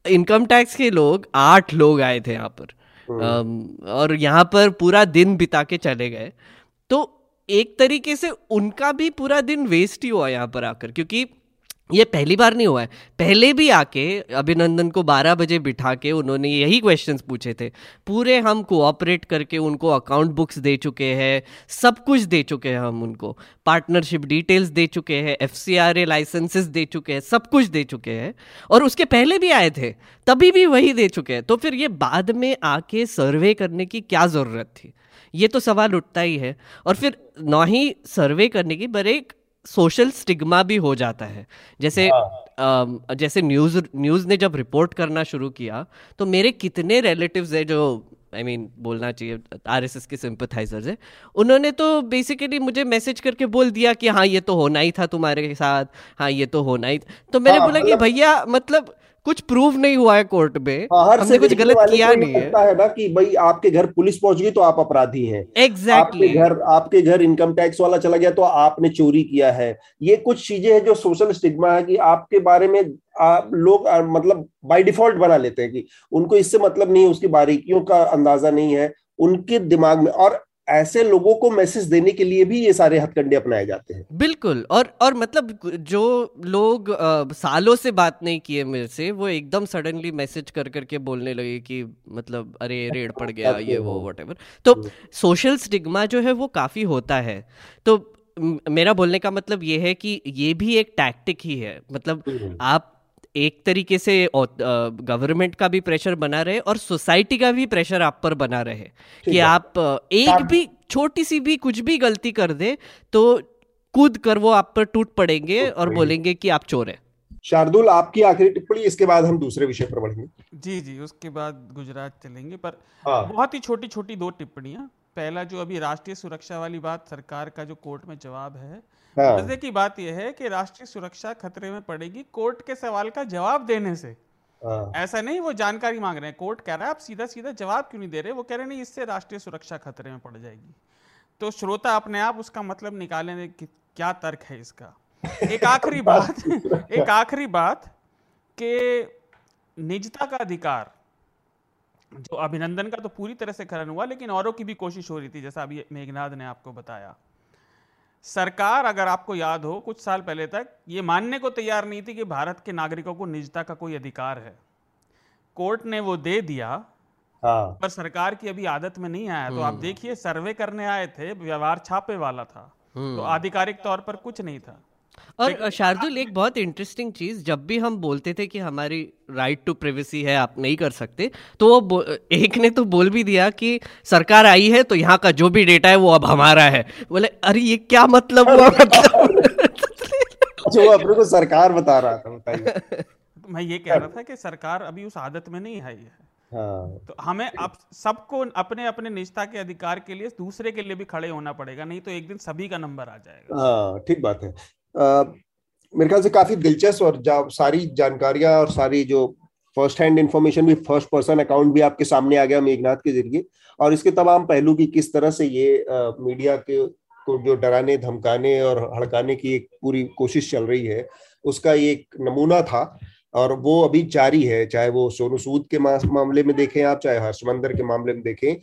इनकम टैक्स के लोग आठ लोग आए थे यहाँ पर। और यहाँ पर पूरा दिन बिता के चले गए। तो एक तरीके से उनका भी पूरा दिन वेस्ट ही हुआ यहाँ पर आकर, क्योंकि ये पहली बार नहीं हुआ है। पहले भी आके अभिनंदन को 12 बजे बिठा के उन्होंने यही क्वेश्चंस पूछे थे। पूरे हम कोऑपरेट करके उनको अकाउंट बुक्स दे चुके हैं, सब कुछ दे चुके हैं हम उनको। पार्टनरशिप डिटेल्स दे चुके हैं F C R A licenses दे चुके हैं, सब कुछ दे चुके हैं। और उसके पहले भी आए थे, तभी भी वही दे चुके हैं। तो फिर ये बाद में आके सर्वे करने की क्या ज़रूरत थी? ये तो सवाल उठता ही है। और फिर ना ही सर्वे करने की, पर एक सोशल स्टिग्मा भी हो जाता है। जैसे आ, जैसे न्यूज़ न्यूज़ ने जब रिपोर्ट करना शुरू किया तो मेरे कितने रिलेटिव्स है जो आई I मीन mean, बोलना चाहिए आर एस एस के सिंपथाइजर्स है उन्होंने तो बेसिकली मुझे मैसेज करके बोल दिया कि हाँ ये तो होना ही था तुम्हारे साथ हाँ ये तो होना ही तो मैंने हाँ, बोला कि मतलब भैया मतलब कुछ प्रूव नहीं हुआ है कोर्ट में हाँ, हमने कुछ गलत किया नहीं है। है ना कि भाई आपके घर पुलिस पहुँच गई तो आप अपराधी हैं। Exactly exactly. आपके घर आपके घर इनकम टैक्स वाला चला गया तो आपने चोरी किया है। ये कुछ चीज़ें हैं जो सोशल स्टिग्मा है कि आपके बारे में आप लोग आ, मतलब बाय डिफ़ॉल्ट बना लेते हैं कि उनको इससे मतलब नहीं है उसकी बारीकियों का अंदाज़ा नहीं है उनके दिमाग में और ऐसे लोगों को मैसेज देने के लिए भी ये सारे हथकंडे अपनाए जाते हैं। बिल्कुल और और मतलब जो लोग आ, सालों से बात नहीं किए मेरे से वो एकदम सडनली मैसेज कर करके बोलने लगे कि मतलब अरे रेड पड़ गया ये वो वट तो सोशल स्टिग्मा जो है वो काफ़ी होता है। तो मेरा बोलने का मतलब ये है कि ये भी एक टैक्टिक ही है। मतलब हम्म। आप एक तरीके से गवर्नमेंट का भी प्रेशर बना रहे और सोसाइटी का भी प्रेशर आप पर बना रहे कि आप एक भी छोटी सी भी कुछ भी गलती कर दे तो कूद कर वो आप पर टूट पड़ेंगे और बोलेंगे कि आप चोर है। शार्दुल आपकी आखिरी टिप्पणी इसके बाद हम दूसरे विषय पर बढ़ेंगे। जी जी उसके बाद गुजरात चलेंगे पर हाँ। बहुत ही छोटी छोटी दो टिप्पणियाँ। पहला जो अभी राष्ट्रीय सुरक्षा वाली बात सरकार का जो कोर्ट में जवाब है हाँ। मज़े की बात यह है कि राष्ट्रीय सुरक्षा खतरे में पड़ेगी कोर्ट के सवाल का जवाब देने से। हाँ। ऐसा नहीं वो जानकारी मांग रहे हैं। कोर्ट कह रहा है आप सीधा सीधा जवाब क्यों नहीं दे रहे? वो कह रहे नहीं इससे राष्ट्रीय सुरक्षा खतरे में पड़ जाएगी। तो श्रोता अपने आप उसका मतलब निकालें कि क्या तर्क है इसका। एक आखिरी बात एक आखिरी बात के निजता का अधिकार जो अभिनंदन का तो पूरी तरह से खनन हुआ लेकिन औरों की भी कोशिश हो रही थी जैसा अभी मेघनाथ ने आपको बताया। सरकार अगर आपको याद हो कुछ साल पहले तक ये मानने को तैयार नहीं थी कि भारत के नागरिकों को निजता का कोई अधिकार है कोर्ट ने वो दे दिया हाँ। पर सरकार की अभी आदत में नहीं आया तो आप हम्म। देखिए सर्वे करने आए थे व्यवहार छापे वाला था हम्म। तो आधिकारिक तौर पर कुछ नहीं था और शार्दुल एक बहुत इंटरेस्टिंग चीज़ जब भी हम बोलते थे कि हमारी राइट टू प्रिवेसी है आप नहीं कर सकते तो वो एक ने तो बोल भी दिया कि सरकार आई है तो यहाँ का जो भी डेटा है वो अब हमारा है। बोले अरे ये क्या मतलब हुआ? मतलब जो अपने को सरकार बता रहा था बताइए। मैं ये कह रहा था कि सरकार अभी उस आदत में नहीं आई है। हाँ। तो हमें अब सबको अपने अपने निष्ठा के अधिकार के लिए दूसरे के लिए भी खड़े होना पड़ेगा नहीं तो एक दिन सभी का नंबर आ जाएगा। हाँ ठीक बात है। मेरे ख्याल से काफ़ी दिलचस्प और जा, सारी जानकारियाँ और सारी जो फ़र्स्ट हैंड इंफॉर्मेशन भी फ़र्स्ट पर्सन अकाउंट भी आपके सामने आ गया मेघनाथ के ज़रिए। और इसके तमाम पहलू की किस तरह से ये आ, मीडिया के को जो डराने धमकाने और हड़काने की एक पूरी कोशिश चल रही है उसका ये एक नमूना था और वो अभी जारी है चाहे वो सोनू सूद के मामले में देखें आप चाहे हर्षमंदर के मामले में देखें।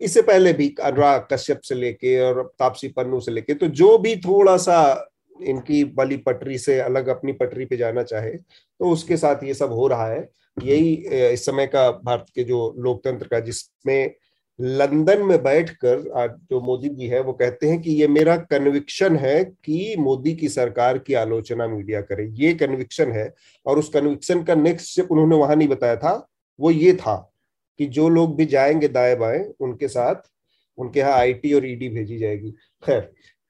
इससे पहले भी अनुराग कश्यप से लेके और तापसी पन्नू से लेके तो जो भी थोड़ा सा इनकी वाली पटरी से अलग अपनी पटरी पे जाना चाहे तो उसके साथ ये सब हो रहा है। यही इस समय का भारत के जो लोकतंत्र का, जिसमें लंदन में बैठकर आज जो मोदी जी है, वो कहते हैं कि ये मेरा कन्विक्शन है कि मोदी की सरकार की आलोचना मीडिया करे। ये कन्विक्शन है और उस कन्विक्शन का नेक्स्ट स्टेप उन्होंने वहाँ नहीं बताया था, वो ये था कि जो लोग भी जाएँगे दाएँ बाएँ, उनके साथ उनके यहाँ आईटी और ईडी भेजी जाएगी। खैर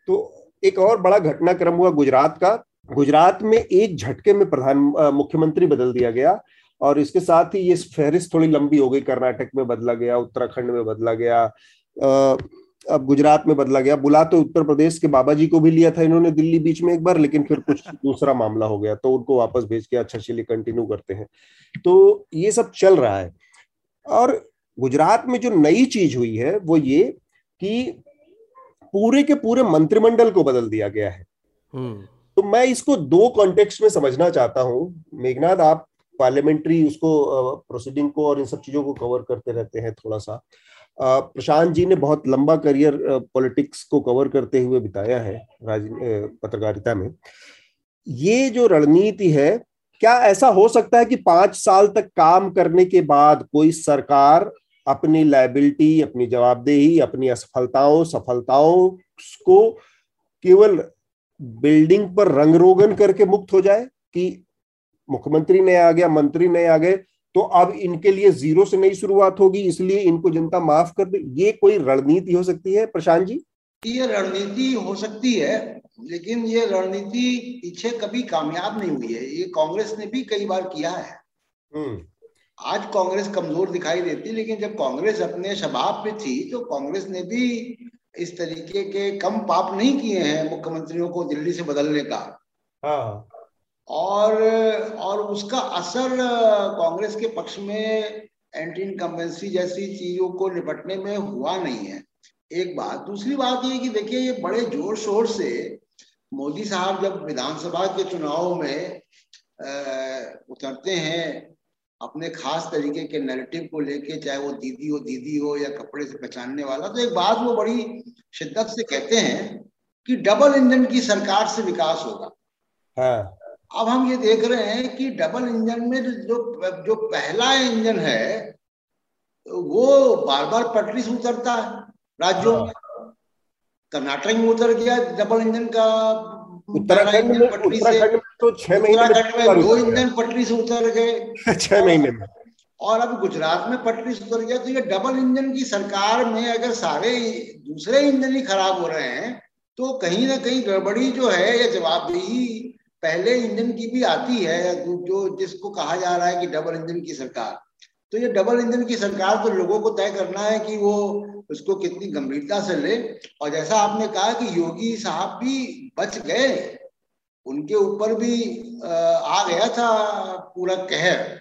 तो एक और बड़ा घटनाक्रम हुआ गुजरात का। गुजरात में एक झटके में प्रधान मुख्यमंत्री बदल दिया गया और इसके साथ ही ये फहरिस्त थोड़ी लंबी हो गई। कर्नाटक में बदला गया उत्तराखंड में बदला गया अब गुजरात में बदला गया। बुला तो उत्तर प्रदेश के बाबा जी को भी लिया था इन्होंने दिल्ली बीच में एक बार लेकिन फिर कुछ दूसरा मामला हो गया तो उनको वापस भेज के अच्छा चलिए कंटिन्यू करते हैं। तो ये सब चल रहा है। और गुजरात में जो नई चीज़ हुई है वो ये कि पूरे के पूरे मंत्रिमंडल को बदल दिया गया है। हम्म। तो मैं इसको दो कॉन्टेक्स्ट में समझना चाहता हूँ। मेघनाथ आप पार्लियामेंट्री उसको प्रोसीडिंग को और इन सब चीज़ों को कवर करते रहते हैं थोड़ा सा प्रशांत जी ने बहुत लंबा करियर पॉलिटिक्स को कवर करते हुए बिताया है पत्रकारिता में। ये जो रणनीति है क्या ऐसा हो सकता है कि पाँच साल तक काम करने के बाद कोई सरकार अपनी लाइबिलिटी अपनी जवाबदेही अपनी असफलताओं सफलताओं को केवल बिल्डिंग पर रंग रोगन करके मुक्त हो जाए कि मुख्यमंत्री नए आ गया मंत्री नए आ गए तो अब इनके लिए ज़ीरो से नई शुरुआत होगी इसलिए इनको जनता माफ़ कर दे। ये कोई रणनीति हो सकती है प्रशांत जी? ये रणनीति हो सकती है लेकिन ये रणनीति पीछे कभी कामयाब नहीं हुई है। ये कांग्रेस ने भी कई बार किया है। हम्म। आज कांग्रेस कमज़ोर दिखाई देती लेकिन जब कांग्रेस अपने शबाब पे थी तो कांग्रेस ने भी इस तरीके के कम पाप नहीं किए हैं मुख्यमंत्रियों को दिल्ली से बदलने का। हाँ। और और उसका असर कांग्रेस के पक्ष में एंटी इनकम्बेंसी जैसी चीज़ों को निपटने में हुआ नहीं है। एक बात। दूसरी बात ये कि देखिए ये बड़े ज़ोर शोर से मोदी साहब जब विधानसभा के चुनाव में उतरते हैं अपने खास तरीके के नैरेटिव को लेके चाहे वो दीदी हो दीदी हो या कपड़े से पहचानने वाला तो एक बात वो बड़ी शिद्दत से कहते हैं कि डबल इंजन की सरकार से विकास होगा। हाँ। अब हम ये देख रहे हैं कि डबल इंजन में जो जो पहला इंजन है वो बार बार पटरी से उतरता है राज्यों में। कर्नाटक में उतर गया डबल इंजन का उत्तराखंड में पटरी से तो छह महीने में दो इंजन पटरी से उतर गए। छह महीने में। और अब गुजरात में पटरी से उतर गया। तो ये डबल इंजन की सरकार में अगर सारे दूसरे इंजन ही खराब हो रहे हैं तो कहीं ना कहीं गड़बड़ी जो है या जवाबदेही पहले इंजन की भी आती है जो जिसको कहा जा रहा है कि डबल इंजन की सरकार। तो ये डबल इंजन की सरकार तो लोगों को तय करना है कि वो उसको कितनी गंभीरता से ले। और जैसा आपने कहा कि योगी साहब भी बच गए उनके ऊपर भी आ गया था पूरा कहर।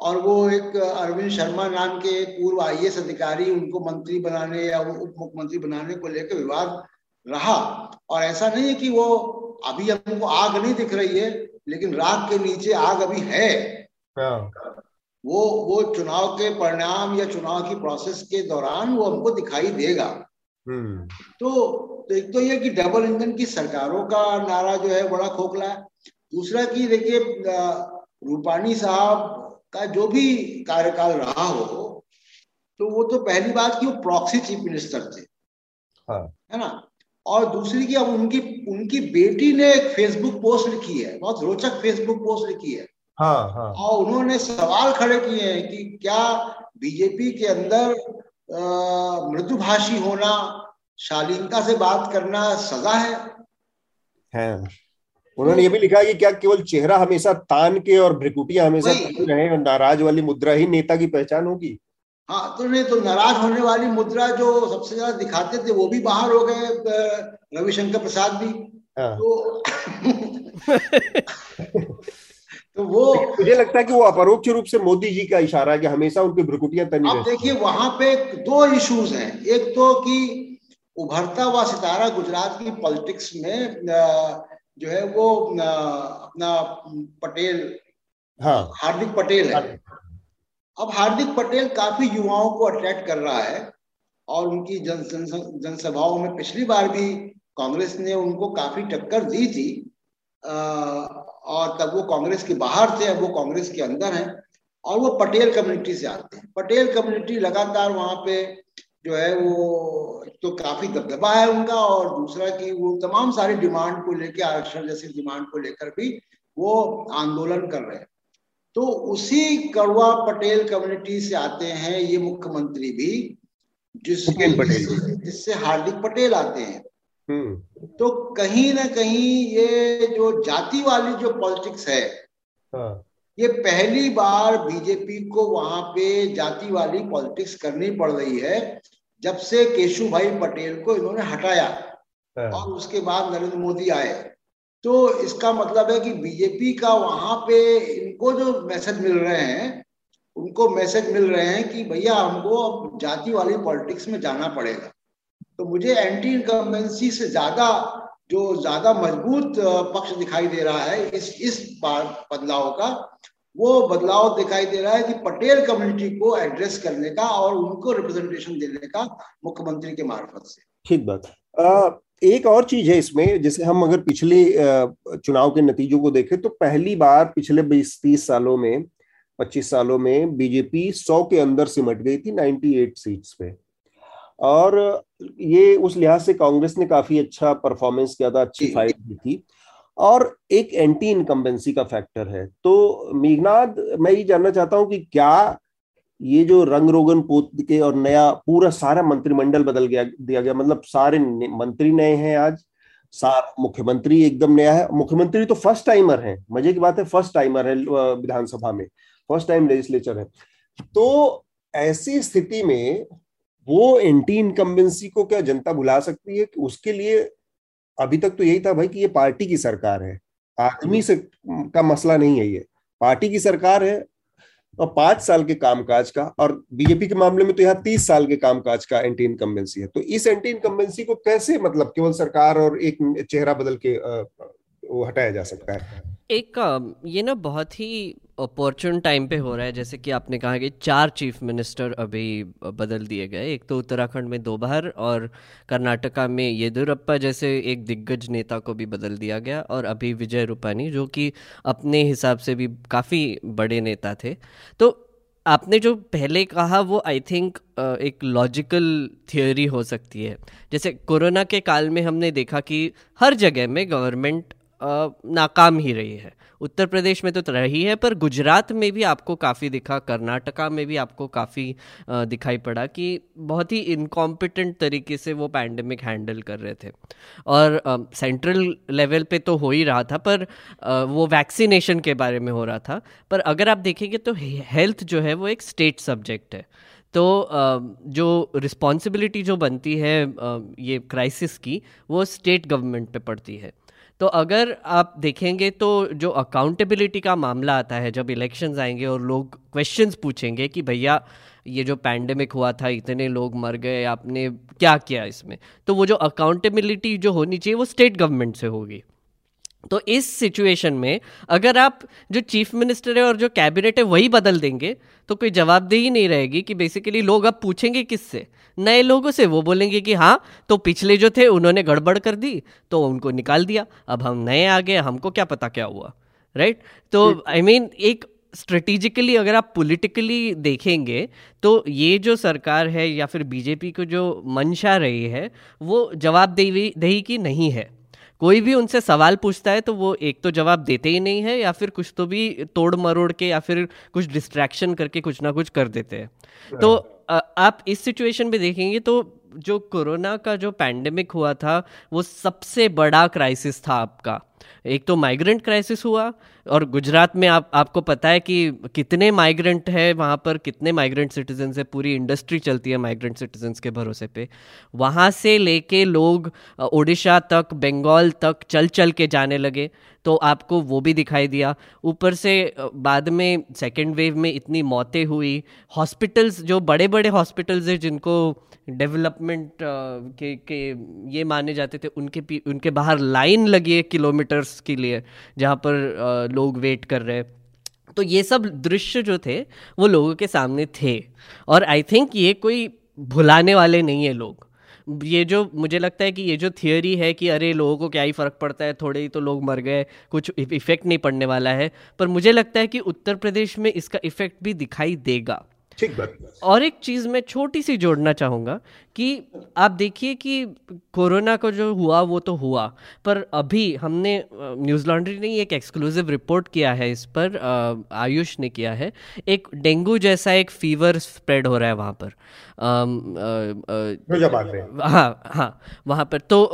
और, वो एक अरविंद शर्मा नाम के पूर्व आई अधिकारी उनको मंत्री बनाने या उप मुख्यमंत्री बनाने को लेकर विवाद रहा। और ऐसा नहीं है कि वो अभी हमको आग नहीं दिख रही है लेकिन राग के नीचे आग अभी है। हाँ। वो वो चुनाव के परिणाम या चुनाव की प्रोसेस के दौरान वो हमको दिखाई देगा। हम्म। तो, तो एक तो ये कि डबल इंजन की सरकारों का नारा जो है बड़ा खोखला है। दूसरा कि देखिए रूपानी साहब का जो भी कार्यकाल रहा हो तो वो तो पहली बात कि वो प्रॉक्सी चीफ मिनिस्टर थे। हाँ। है ना? और दूसरी की अब उनकी उनकी बेटी ने एक फेसबुक पोस्ट लिखी है बहुत रोचक फेसबुक पोस्ट लिखी है। हाँ, हाँ. और उन्होंने सवाल खड़े किए हैं कि क्या बीजेपी के अंदर मृदुभाषी होना शालीनता से बात करना सजा है? है। उन्होंने ये भी लिखा कि क्या केवल चेहरा हमेशा तान के और भ्रिकुटिया हमेशा रहे और नाराज़ वाली मुद्रा ही नेता की पहचान होगी? हाँ तो नहीं तो नाराज़ होने वाली मुद्रा जो सबसे ज़्यादा दिखाते थे वो भी बाहर हो गए रविशंकर प्रसाद भी। हाँ। तो तो वो मुझे लगता है कि वो अपरोक्ष रूप से मोदी जी का इशारा है कि हमेशा उनकी भ्रकुटियाँ तनी अब देखिए वहाँ पे दो इश्यूज़ हैं। एक तो कि उभरता हुआ सितारा गुजरात की पॉलिटिक्स में जो है वो अपना पटेल हाँ। हार्दिक पटेल है। अब हार्दिक पटेल काफ़ी युवाओं को अट्रैक्ट कर रहा है और उनकी जन जनसभाओं में पिछली बार भी कांग्रेस ने उनको काफ़ी टक्कर दी थी। आ, और तब वो कांग्रेस के बाहर थे अब वो कांग्रेस के अंदर हैं और वो पटेल कम्युनिटी से आते हैं। पटेल कम्युनिटी लगातार वहाँ पे जो है वो तो काफ़ी दबदबा है उनका और दूसरा कि वो तमाम सारी डिमांड को लेकर आरक्षण जैसी डिमांड को लेकर भी वो आंदोलन कर रहे हैं। तो उसी कड़वा पटेल कम्युनिटी से आते हैं ये मुख्यमंत्री भी जिसके जिससे हार्दिक पटेल आते हैं। तो कहीं ना कहीं ये जो जाति वाली जो पॉलिटिक्स है हाँ। ये पहली बार बीजेपी को वहाँ पे जाति वाली पॉलिटिक्स करनी पड़ रही है जब से केशु भाई पटेल को इन्होंने हटाया हाँ। और उसके बाद नरेंद्र मोदी आए तो इसका मतलब है कि बीजेपी का वहाँ पे इनको जो मैसेज मिल रहे हैं उनको मैसेज मिल रहे हैं कि भैया हमको अब जाति वाली पॉलिटिक्स में जाना पड़ेगा तो मुझे एंटी इनकम्बेंसी से ज़्यादा, जो ज़्यादा मज़बूत पक्ष दिखाई दे रहा है, इस इस बार बदलाव का, वो बदलाव दिखाई दे रहा है कि पटेल कम्युनिटी को एड्रेस करने का और उनको रिप्रेजेंटेशन देने का मुख्यमंत्री के मार्फत से। ठीक बात। एक और चीज़ है इसमें, जैसे हम अगर पिछले चुनाव के नतीजों को देखें तो पहली बार पिछले बीस, तीस सालों में, पच्चीस सालों में बीजेपी सौ के अंदर सिमट गई थी 98 सीट्स पे। और ये उस लिहाज से कांग्रेस ने काफ़ी अच्छा परफॉर्मेंस किया था अच्छी फाइट की थी। और एक एंटी इनकम्बेंसी का फैक्टर है। तो मेघनाथ मैं ये जानना चाहता हूँ कि क्या ये जो रंग रोगन पोत के और नया पूरा सारा मंत्रिमंडल बदल गया दिया गया मतलब सारे मंत्री नए हैं आज सार मुख्यमंत्री एकदम नया है। मुख्यमंत्री तो फ़र्स्ट टाइमर है मज़े की बात है फ़र्स्ट टाइमर है विधानसभा में फ़र्स्ट टाइम लेजिस्लेचर है। तो ऐसी स्थिति में वो एंटी इनकम्बेंसी को क्या जनता भुला सकती है कि उसके लिए अभी तक तो यही था भाई कि ये पार्टी की सरकार है। आदमी से का मसला नहीं है ये। पार्टी की सरकार है और पाँच साल के कामकाज का और बीजेपी के मामले में तो यहाँ तीस साल के कामकाज का एंटी इनकम्बेंसी है। तो इस एंटी इनकम्बेंसी को कैसे मतलब केवल सरकार और एक चेहरा बदल के वो हटाया जा सकता है। एक ये ना बहुत ही अपॉर्चुन टाइम पे हो रहा है, जैसे कि आपने कहा कि चार चीफ मिनिस्टर अभी बदल दिए गए। एक तो उत्तराखंड में दो बार और कर्नाटका में येदुरप्पा जैसे एक दिग्गज नेता को भी बदल दिया गया और अभी विजय रूपानी, जो कि अपने हिसाब से भी काफ़ी बड़े नेता थे। तो आपने जो पहले कहा, वो आई थिंक एक लॉजिकल थियोरी हो सकती है। जैसे कोरोना के काल में हमने देखा कि हर जगह में गवर्नमेंट नाकाम ही रही है। उत्तर प्रदेश में तो रही है, पर गुजरात में भी आपको काफ़ी दिखा, कर्नाटका में भी आपको काफ़ी दिखाई पड़ा कि बहुत ही इनकॉम्पिटेंट तरीके से वो पैंडमिक हैंडल कर रहे थे। और सेंट्रल लेवल पे तो हो ही रहा था, पर वो वैक्सीनेशन के बारे में हो रहा था। पर अगर आप देखेंगे तो हेल्थ जो है वो एक स्टेट सब्जेक्ट है। तो जो रिस्पॉन्सिबिलिटी जो बनती है ये क्राइसिस की, वो स्टेट गवर्नमेंट पे पड़ती है। तो अगर आप देखेंगे तो जो अकाउंटेबिलिटी का मामला आता है, जब इलेक्शंस आएँगे और लोग क्वेश्चंस पूछेंगे कि भैया, ये जो पैंडमिक हुआ था, इतने लोग मर गए, आपने क्या किया इसमें? तो वो जो अकाउंटेबिलिटी जो होनी चाहिए, वो स्टेट गवर्नमेंट से होगी। तो इस सिचुएशन में अगर आप जो चीफ मिनिस्टर है और जो कैबिनेट है वही बदल देंगे तो कोई जवाबदेही नहीं रहेगी कि बेसिकली लोग अब पूछेंगे किससे नए लोगों से वो बोलेंगे कि हाँ तो पिछले जो थे उन्होंने गड़बड़ कर दी तो उनको निकाल दिया अब हम नए आ गए हमको क्या पता क्या हुआ राइट right? तो आई हम्म। मीन एक स्ट्रेटिजिकली अगर आप पॉलिटिकली देखेंगे तो ये जो सरकार है या फिर बीजेपी को जो मंशा रही है वो जवाबदेही दही की नहीं है कोई भी उनसे सवाल पूछता है तो वो एक तो जवाब देते ही नहीं है या फिर कुछ तो भी तोड़ मरोड़ के या फिर कुछ डिस्ट्रैक्शन करके कुछ ना कुछ कर देते हैं। तो आप इस सिचुएशन में देखेंगे तो जो कोरोना का जो पैंडेमिक हुआ था वो सबसे बड़ा क्राइसिस था आपका। एक तो माइग्रेंट क्राइसिस हुआ, और गुजरात में आप, आपको पता है कि कितने माइग्रेंट है वहाँ पर, कितने माइग्रेंट सिटीजन है, पूरी इंडस्ट्री चलती है माइग्रेंट सिटीजन्स के भरोसे पे। वहाँ से लेके लोग ओडिशा तक, बंगाल तक चल चल के जाने लगे तो आपको वो भी दिखाई दिया। ऊपर से बाद में सेकेंड वेव में इतनी मौतें हुई। हॉस्पिटल्स जो बड़े बड़े हॉस्पिटल्स हैं, जिनको डेवलपमेंट के के ये माने जाते थे, उनके उनके बाहर लाइन लगी है किलोमीटर्स के लिए, जहाँ पर लोग वेट कर रहे तो ये सब दृश्य जो थे, वो लोगों के सामने थे। और आई थिंक ये कोई भुलाने वाले नहीं है लोग। ये जो, मुझे लगता है कि ये जो थियोरी है कि अरे, लोगों को क्या ही फ़र्क पड़ता है, थोड़े ही तो लोग मर गए, कुछ इफ़ेक्ट नहीं पड़ने वाला है। पर मुझे लगता है कि उत्तर प्रदेश में इसका इफ़ेक्ट भी दिखाई देगा। ठीक बात और एक चीज़ मैं छोटी सी जोड़ना चाहूँगा कि आप देखिए कि कोरोना को जो हुआ वो तो हुआ पर अभी हमने न्यूज़ लॉन्ड्री ने एक एक्सक्लूसिव रिपोर्ट किया है इस पर आयुष ने किया है। एक डेंगू जैसा एक फीवर स्प्रेड हो रहा है वहाँ पर। आ, आ, हाँ। हाँ वहाँ पर। तो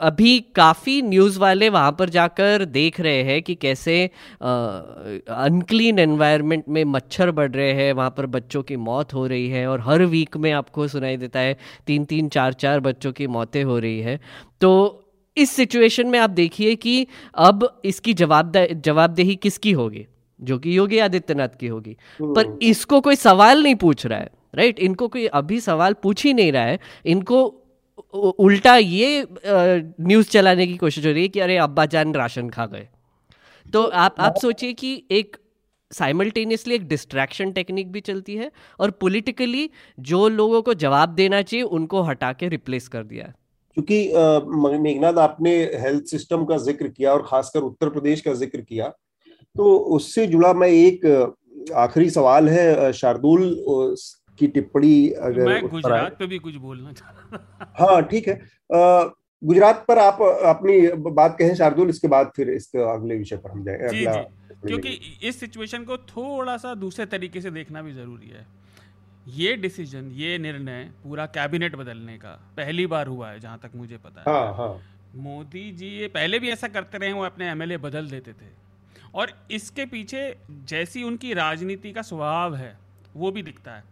अभी काफ़ी न्यूज़ वाले वहाँ पर जाकर देख रहे हैं कि कैसे अनक्लीन एनवायरनमेंट में मच्छर बढ़ रहे हैं वहाँ पर बच्चों की मौत हो रही है और हर वीक में आपको सुनाई देता है तीन तीन चार चार बच्चों की मौतें हो रही है। तो इस सिचुएशन में आप देखिए कि अब इसकी जवाबदे जवाबदेही किसकी होगी? जो कि योगी आदित्यनाथ की होगी। पर हम्म। इसको कोई सवाल नहीं पूछ रहा है राइट इनको कोई अभी सवाल पूछ ही नहीं रहा है। इनको उल्टा ये न्यूज़ चलाने की कोशिश हो रही है कि अरे, अब्बा जान राशन खा गए। तो आप आप सोचिए कि एक साइमल्टेनियसली एक डिस्ट्रैक्शन टेक्निक भी चलती है और पॉलिटिकली जो लोगों को जवाब देना चाहिए, उनको हटा के रिप्लेस कर दिया है। क्योंकि मेघनाथ, आपने हेल्थ सिस्टम का ज़िक्र किया और खासकर उत्तर प्रदेश का ज़िक्र किया तो उससे जुड़ा मैं एक आखिरी सवाल है शार्दुल की टिप्पणी अगर मैं गुजरात पे भी कुछ बोलना चाह हाँ ठीक है। गुजरात पर आप अपनी बात कहें शार्दुल इसके बाद फिर इसके अगले विषय पर हम जाए जी, जी, क्योंकि इस सिचुएशन को थोड़ा सा दूसरे तरीके से देखना भी ज़रूरी है। ये डिसीज़न ये निर्णय पूरा कैबिनेट बदलने का पहली बार हुआ है जहाँ तक मुझे पता है। हाँ, हाँ. मोदी जी ये पहले भी ऐसा करते रहे वो अपने एमएलए बदल देते थे। और इसके पीछे जैसी उनकी राजनीति का स्वभाव है वो भी दिखता है।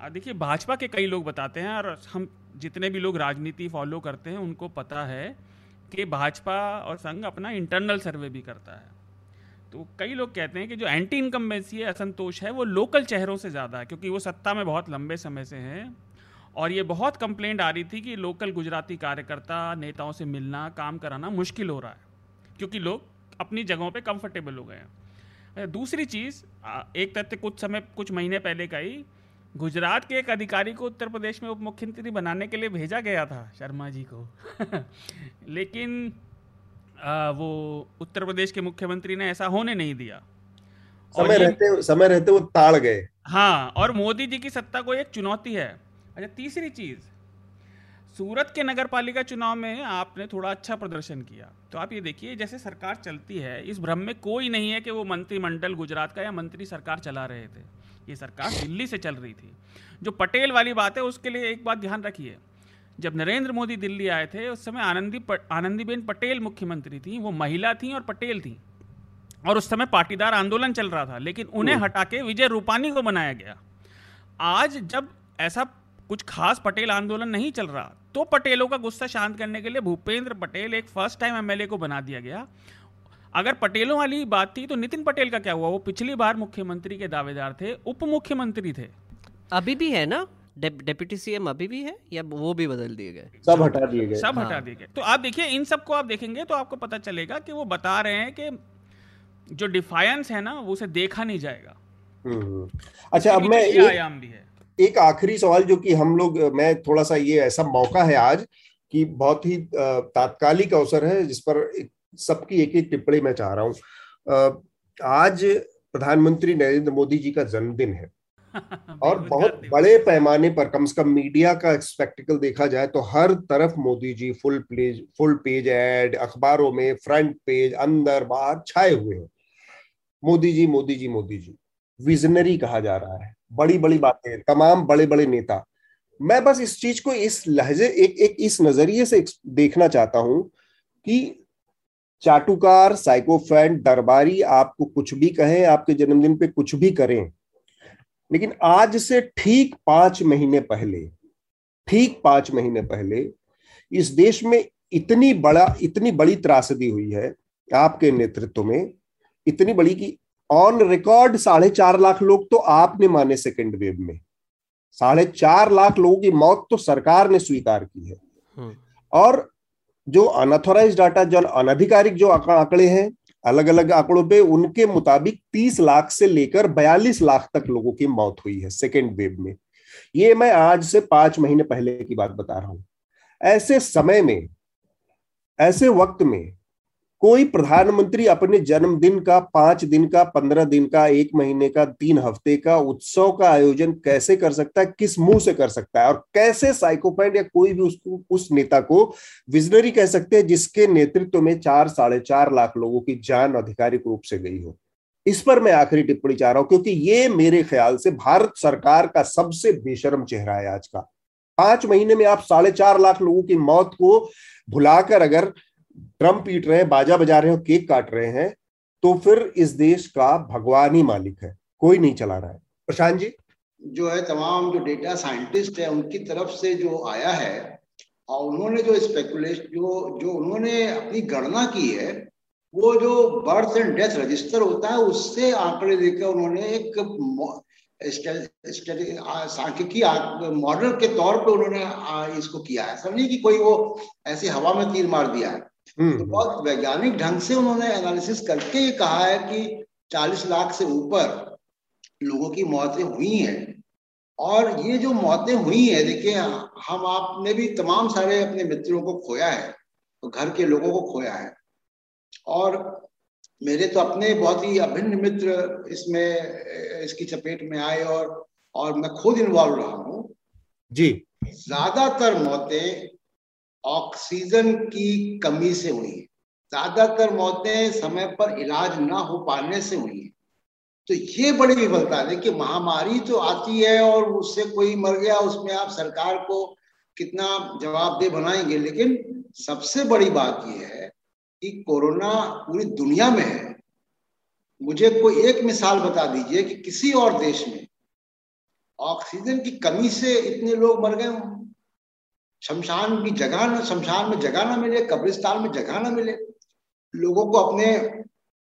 देखिए, भाजपा के कई लोग बताते हैं, और हम जितने भी लोग राजनीति फॉलो करते हैं, उनको पता है कि भाजपा और संघ अपना इंटरनल सर्वे भी करता है। तो कई लोग कहते हैं कि जो एंटी इनकम्बेंसी है, असंतोष है, वो लोकल चेहरों से ज़्यादा है, क्योंकि वो सत्ता में बहुत लंबे समय से हैं, और ये बहुत कंप्लेंट आ रही थी कि लोकल गुजराती कार्यकर्ता, नेताओं से मिलना, काम कराना मुश्किल हो रहा है, क्योंकि लोग अपनी जगहों पे कंफर्टेबल हो गए हैं। दूसरी चीज़ एक तथ्य कुछ समय, कुछ महीने पहले का ही गुजरात के एक अधिकारी को उत्तर प्रदेश में उप मुख्यमंत्री बनाने के लिए भेजा गया था शर्मा जी को। लेकिन आ, वो उत्तर प्रदेश के मुख्यमंत्री ने ऐसा होने नहीं दिया। समय रहते समय रहते वो ताड़ गए। हाँ और मोदी जी की सत्ता को एक चुनौती है। अच्छा तीसरी चीज़ सूरत के नगर पालिका चुनाव में आपने थोड़ा अच्छा प्रदर्शन किया। तो आप ये देखिए जैसे सरकार चलती है इस भ्रम में कोई नहीं है कि वो मंत्रिमंडल गुजरात का या मंत्री सरकार चला रहे थे। ये सरकार दिल्ली से चल रही थी। जो पटेल वाली बात है उसके लिए एक बात ध्यान रखिए। जब नरेंद्र मोदी दिल्ली आए थे उस समय आनंदी आनंदीबेन पटेल मुख्यमंत्री थी वो महिला थी और पटेल थी। और उस समय पाटीदार आंदोलन चल रहा था लेकिन उन्हें। हटा के विजय रूपानी को बनाया गया। आज जब ऐसा कुछ खास पटेल आंदोलन नहीं चल रहा तो पटेलों का गुस्सा शांत करने के लिए भूपेंद्र पटेल एक फ़र्स्ट टाइम एमएलए को बना दिया गया। अगर पटेलों वाली बात थी तो नितिन पटेल का क्या हुआ? वो पिछली बार मुख्यमंत्री के दावेदार थे उप मुख्यमंत्री थे। अभी भी है ना? डेप्यूटी सीएम अभी भी है या वो भी बदल दिए गए? सब हटा दिए गए। सब हाँ। हटा दिए गए। तो आप देखिए इन सबको आप देखेंगे तो आपको पता चलेगा कि वो बता रहे हैं कि जो डिफायंस है ना वो उसे देखा नहीं जाएगा। हम्म। अच्छा अब मैं आयाम भी है। एक आखिरी सवाल जो कि हम लोग मैं थोड़ा सा ये ऐसा मौका है आज कि बहुत ही तात्कालिक अवसर है जिस पर सबकी एक एक टिप्पणी मैं चाह रहा हूँ। आज प्रधानमंत्री नरेंद्र मोदी जी का जन्मदिन है। और बहुत बड़े पैमाने पर कम से कम मीडिया का स्पेक्टिकल देखा जाए तो हर तरफ़ Modi ji full page full page ad अखबारों में फ्रंट पेज अंदर बाहर छाए हुए हैं। मोदी जी मोदी जी मोदी जी विजनरी कहा जा रहा है। बड़ी बड़ी बातें तमाम बड़े बड़े नेता। मैं बस इस चीज़ को इस लहजे एक एक इस नज़रिए से देखना चाहता हूँ कि चाटुकार साइकोफैन दरबारी आपको कुछ भी कहें आपके जन्मदिन पे कुछ भी करें। लेकिन आज से ठीक पाँच महीने पहले ठीक पाँच महीने पहले इस देश में इतनी बड़ा इतनी बड़ी त्रासदी हुई है आपके नेतृत्व में। इतनी बड़ी कि ऑन रिकॉर्ड साढ़े चार लाख लोग तो आपने माने सेकेंड वेव में। साढ़े चार लाख लोगों की मौत तो सरकार ने स्वीकार की है। हम्म। और जो अनऑथोराइज डाटा जो अनधिकारिक जो आंकड़े हैं अलग अलग आंकड़ों पे, उनके मुताबिक 30 लाख से लेकर 42 लाख तक लोगों की मौत हुई है सेकेंड वेव में। ये मैं आज से पाँच महीने पहले की बात बता रहा हूँ। ऐसे समय में, ऐसे वक्त में कोई प्रधानमंत्री अपने जन्मदिन का, पाँच दिन का, पंद्रह दिन का, एक महीने का, तीन हफ़्ते का, उत्सव का आयोजन कैसे कर सकता है, किस मुँह से कर सकता है और कैसे साइकोपैंड या कोई भी उसको, उस नेता को विजनरी कह सकते हैं जिसके नेतृत्व में चार, साढ़े चार लाख लोगों की जान आधिकारिक रूप से गई हो। इस पर मैं आखिरी टिप्पणी चाह रहा हूँ क्योंकि ये मेरे ख्याल से भारत सरकार का सबसे बेशरम चेहरा है आज का। पाँच महीने में आप साढ़े चार लाख लोगों की मौत को भुलाकर अगर ड्रम पीट रहे हैं, बाजा बजा रहे हैं केक काट रहे हैं तो फिर इस देश का भगवान ही मालिक है, कोई नहीं चला रहा है। प्रशांत जी? जो है, तमाम जो डेटा साइंटिस्ट है, उनकी तरफ़ से जो आया है, और उन्होंने जो स्पेकुलेशन जो जो उन्होंने अपनी गणना की है, वो जो बर्थ एंड डेथ रजिस्टर होता है, उससे आंकड़े देकर उन्होंने एक सांख्यिकी मॉडल के तौर पे उन्होंने इसको किया है। समझिए कि कोई वो ऐसे हवा में तीर मार दिया है। तो हम्म। बहुत वैज्ञानिक ढंग से उन्होंने एनालिसिस करके ये कहा है कि 40 लाख से ऊपर लोगों की मौतें हुई हैं। और ये जो मौतें हुई है देखिए हम आपने भी तमाम सारे अपने मित्रों को खोया है तो घर के लोगों को खोया है। और मेरे तो अपने बहुत ही अभिन्न मित्र इसमें इसकी चपेट में आए और और मैं खुद इन्वॉल्व रहा हूँ। जी। ज़्यादातर मौतें ऑक्सीजन की कमी से हुई है। ज़्यादातर मौतें समय पर इलाज ना हो पाने से हुई है। तो ये बड़ी विफलता है। देखिए, महामारी तो आती है और उससे कोई मर गया, उसमें आप सरकार को कितना जवाबदेह बनाएँगे। लेकिन सबसे बड़ी बात यह है कि कोरोना पूरी दुनिया में है। मुझे कोई एक मिसाल बता दीजिए कि किसी और देश में ऑक्सीजन की कमी से इतने लोग मर गए शमशान की जगह न शमशान में जगह ना मिले कब्रिस्तान में जगह ना मिले। लोगों को अपने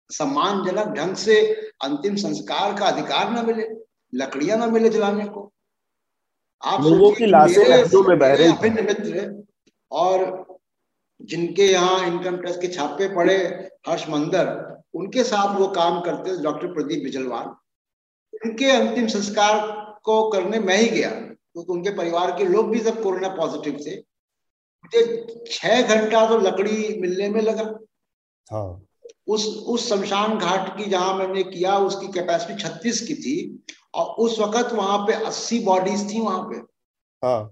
सम्मानजनक ढंग से अंतिम संस्कार का अधिकार ना मिले लकड़ियाँ ना मिले जलाने को। आप लोगों की लाशें में बह रही अभिन्न मित्र और जिनके यहाँ इनकम टैक्स के छापे पड़े हर्ष मंदर उनके साथ वो काम करते डॉक्टर प्रदीप बिजलवाल। उनके अंतिम संस्कार को करने मैं ही गया। क्योंकि तो उनके परिवार के लोग भी सब कोरोना पॉजिटिव थे। मुझे छह घंटा तो लकड़ी मिलने में लगा। हाँ। उस उस शमशान घाट की जहाँ मैंने किया उसकी कैपेसिटी छत्तीस की थी और उस वक्त वहाँ पे अस्सी बॉडीज थी वहाँ पे। हाँ।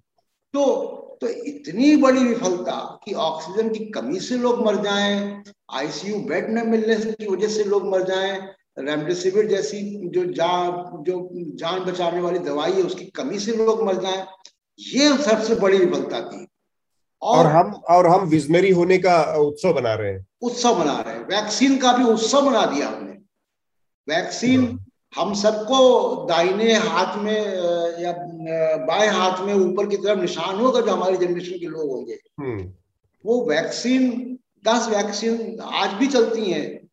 तो तो इतनी बड़ी विफलता कि ऑक्सीजन की कमी से लोग मर जाएँ आईसीयू बेड न मिलने की वजह से लोग मर जाएँ रेमडेसिविर जैसी जो जान जो जान बचाने वाली दवाई है उसकी कमी से लोग मर जाए ये सबसे बड़ी विफलता थी। और, और हम और हम विजनरी होने का उत्सव बना रहे हैं। उत्सव बना रहे हैं। वैक्सीन का भी उत्सव बना दिया हमने। वैक्सीन हाँ। हम सबको दाहिने हाथ में या बाएँ हाथ में ऊपर की तरफ़ निशान होगा जो हमारी जनरेशन के लोग होंगे। हम्म। वो वैक्सीन दस वैक्सीन आज भी चलती हैं।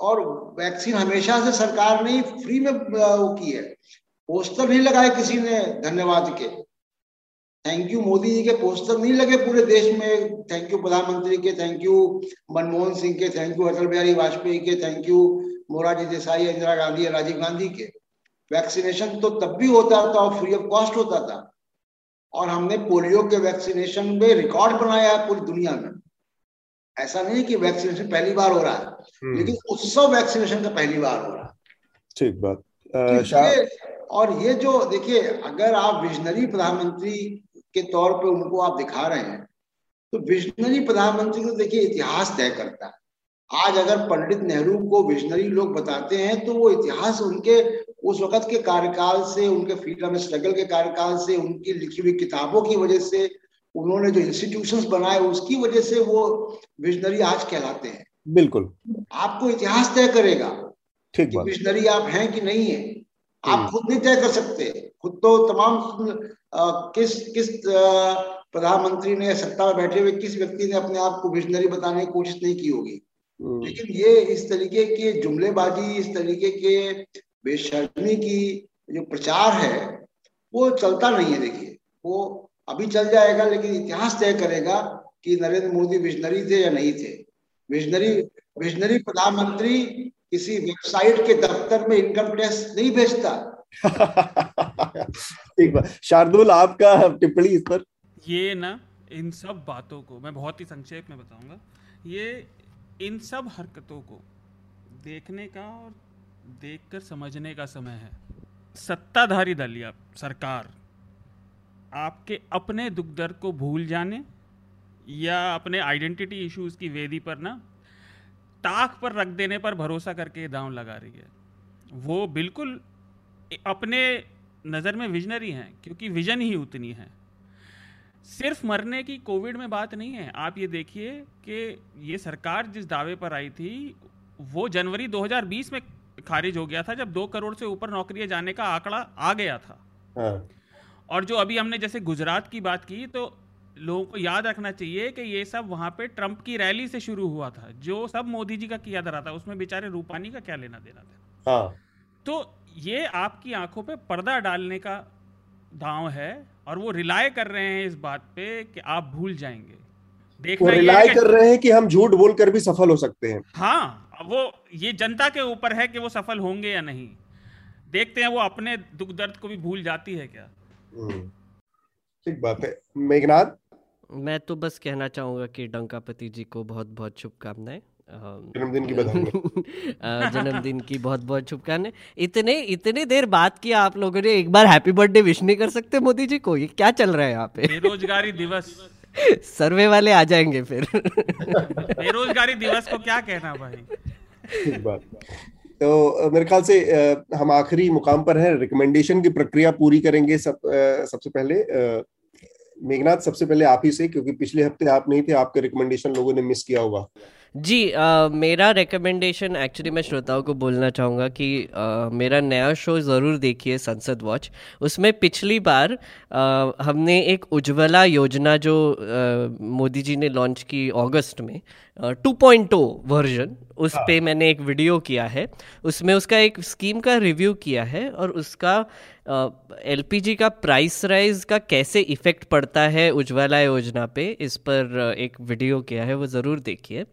और वैक्सीन हमेशा से सरकार ने फ्री में वो की है। पोस्टर नहीं लगाए किसी ने धन्यवाद के। थैंक यू मोदी जी के पोस्टर नहीं लगे पूरे देश में। थैंक यू प्रधानमंत्री के थैंक यू मनमोहन सिंह के थैंक यू अटल बिहारी वाजपेयी के थैंक यू मोरारजी देसाई, इंदिरा गांधी राजीव गांधी के। वैक्सीनेशन तो तब भी होता था और फ्री ऑफ़ कॉस्ट होता था। और हमने पोलियो के वैक्सीनेशन में रिकॉर्ड बनाया है पूरी दुनिया में। ऐसा नहीं कि वैक्सीनेशन पहली बार हो रहा है हम्म। लेकिन उत्सव वैक्सीनेशन का पहली बार हो रहा है। ठीक बात। तो और ये जो देखिए अगर आप विजनरी प्रधानमंत्री के तौर पे उनको आप दिखा रहे हैं तो विजनरी प्रधानमंत्री को देखिए इतिहास तय करता है। आज अगर पंडित नेहरू को विजनरी लोग बताते हैं तो वो इतिहास उनके उस वक्त के कार्यकाल से उनके फ्रीडम स्ट्रगल के कार्यकाल से उनकी लिखी हुई किताबों की वजह से उन्होंने जो इंस्टीट्यूशंस बनाए उसकी वजह से वो विजनरी आज कहलाते हैं। बिल्कुल। आपको इतिहास तय करेगा ठीक विजनरी आप हैं कि नहीं है। आप हम्म। खुद नहीं तय कर सकते। खुद तो तमाम आ, किस किस प्रधानमंत्री ने सत्ता में बैठे हुए किस व्यक्ति ने अपने आप को विजनरी बताने की कोशिश नहीं की होगी। हम्म। लेकिन ये इस तरीके के जुमलेबाजी इस तरीके के बेशर्मी की जो प्रचार है वो चलता नहीं है देखिए। वो अभी चल जाएगा लेकिन इतिहास तय करेगा कि नरेंद्र मोदी विजनरी थे या नहीं थे। विजनरी विजनरी प्रधानमंत्री किसी वेबसाइट के दफ्तर में इनकम टैक्स नहीं भेजता ठीक बात शार्दुल आपका टिप्पणी इस पर? ये ना इन सब बातों को मैं बहुत ही संक्षेप में बताऊँगा। ये इन सब हरकतों को देखने का और देखकर समझने का समय है। सत्ताधारी दल या सरकार आपके अपने दुख दर्द को भूल जाने या अपने आइडेंटिटी इश्यूज़ की वेदी पर ना, ताक पर रख देने पर भरोसा करके दांव लगा रही है। वो बिल्कुल अपने नज़र में विजनरी हैं, क्योंकि विजन ही उतनी है। सिर्फ़ मरने की कोविड में बात नहीं है। आप ये देखिए कि ये सरकार जिस दावे पर आई थी, वो जनवरी 2020 में खारिज हो गया था, जब दो करोड़ से ऊपर नौकरियाँ जाने का आंकड़ा आ गया था। हाँ। और जो अभी हमने जैसे गुजरात की बात की तो लोगों को याद रखना चाहिए कि ये सब वहाँ पे ट्रंप की रैली से शुरू हुआ था जो सब मोदी जी का किया जा रहा था उसमें बेचारे रूपानी का क्या लेना देना था हाँ। तो ये आपकी आँखों पे पर्दा डालने का दांव है और वो रिलाय कर रहे हैं इस बात पे कि आप भूल जाएँगे देखना रिलाय कर रहे हैं कि हम झूठ बोलकर भी सफल हो सकते हैं हाँ वो ये जनता के ऊपर है कि वो सफल होंगे या नहीं देखते हैं वो अपने दुख दर्द को भी भूल जाती है क्या। ठीक बात है। मेघनाथ मैं तो बस कहना चाहूँगा कि डंकापति जी को बहुत बहुत शुभकामनाएँ। जन्मदिन की बधाई जन्मदिन की बहुत बहुत शुभकामनाएँ। इतने इतने देर बात किया आप लोगों ने एक बार हैप्पी बर्थडे विश नहीं कर सकते मोदी जी को ये क्या चल रहा है यहाँ पे? बेरोजगारी दिवस। सर्वे वाले आ जाएँगे फिर। बेरोजगारी दिवस को क्या कहना भाई? बात तो मेरे ख्याल से हम आखिरी मुकाम पर हैं। रिकमेंडेशन की प्रक्रिया पूरी करेंगे सब सबसे पहले। मेघनाथ, सबसे पहले आप ही से, क्योंकि पिछले हफ़्ते आप नहीं थे, आपके रिकमेंडेशन लोगों ने मिस किया होगा। जी आ, मेरा रिकमेंडेशन एक्चुअली मैं श्रोताओं को बोलना चाहूँगा कि आ, मेरा नया शो ज़रूर देखिए संसद वॉच उसमें पिछली बार आ, हमने एक उज्ज्वला योजना जो मोदी जी ने लॉन्च की अगस्त में टू पॉइंट वर्जन उस हाँ. पे मैंने एक वीडियो किया है उसमें उसका एक स्कीम का रिव्यू किया है और उसका एलपीजी का प्राइस राइज का कैसे इफ़ेक्ट पड़ता है उज्ज्वला योजना पे? इस पर एक वीडियो किया है वो ज़रूर देखिए।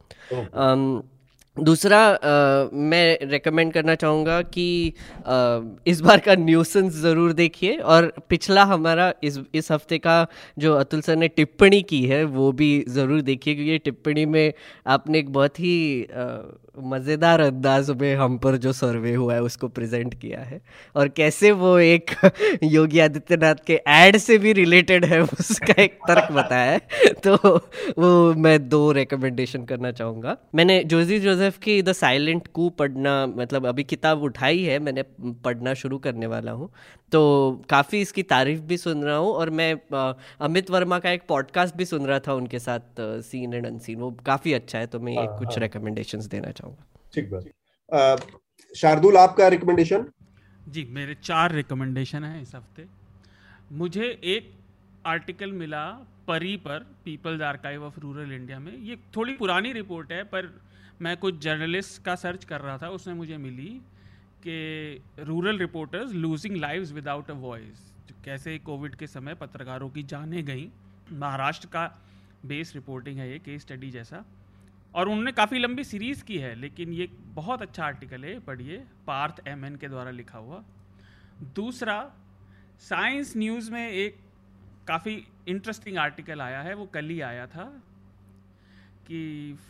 दूसरा आ, मैं रेकमेंड करना चाहूँगा कि आ, इस बार का न्यूसेंस ज़रूर देखिए और पिछला हमारा इस इस हफ़्ते का जो अतुल सर ने टिप्पणी की है वो भी ज़रूर देखिए क्योंकि टिप्पणी में आपने एक बहुत ही मज़ेदार अंदाज में हम पर जो सर्वे हुआ है उसको प्रेजेंट किया है। और कैसे वो एक योगी आदित्यनाथ के एड से भी रिलेटेड है उसका एक तर्क बताया है। तो वो मैं दो रिकमेंडेशन करना चाहूँगा। मैंने जोजी जोसेफ की द साइलेंट कू पढ़ना मतलब अभी किताब उठाई है मैंने पढ़ना शुरू करने वाला हूँ। तो काफ़ी इसकी तारीफ़ भी सुन रहा हूँ और मैं अमित वर्मा का एक पॉडकास्ट भी सुन रहा था उनके साथ सीन एंड अनसीन वो काफ़ी अच्छा है तो मैं एक हाँ, कुछ रिकमेंडेशन हाँ। देना चाहूँगा। ठीक बात। शार्दुल आपका रिकमेंडेशन जी मेरे चार रिकमेंडेशन है इस हफ़्ते। मुझे एक आर्टिकल मिला परी पर People's Archive of Rural India में। ये थोड़ी पुरानी रिपोर्ट है पर मैं कुछ जर्नलिस्ट का सर्च कर रहा था उसमें मुझे मिली कि rural reporters losing lives without a voice कैसे कोविड के समय पत्रकारों की जाने गई। महाराष्ट्र का बेस रिपोर्टिंग है ये केस स्टडी जैसा। और उन्होंने काफ़ी लंबी सीरीज़ की है लेकिन ये बहुत अच्छा आर्टिकल है पढ़िए पार्थ एम एन के द्वारा लिखा हुआ दूसरा साइंस न्यूज़ में एक काफ़ी इंटरेस्टिंग आर्टिकल आया है वो कल ही आया था कि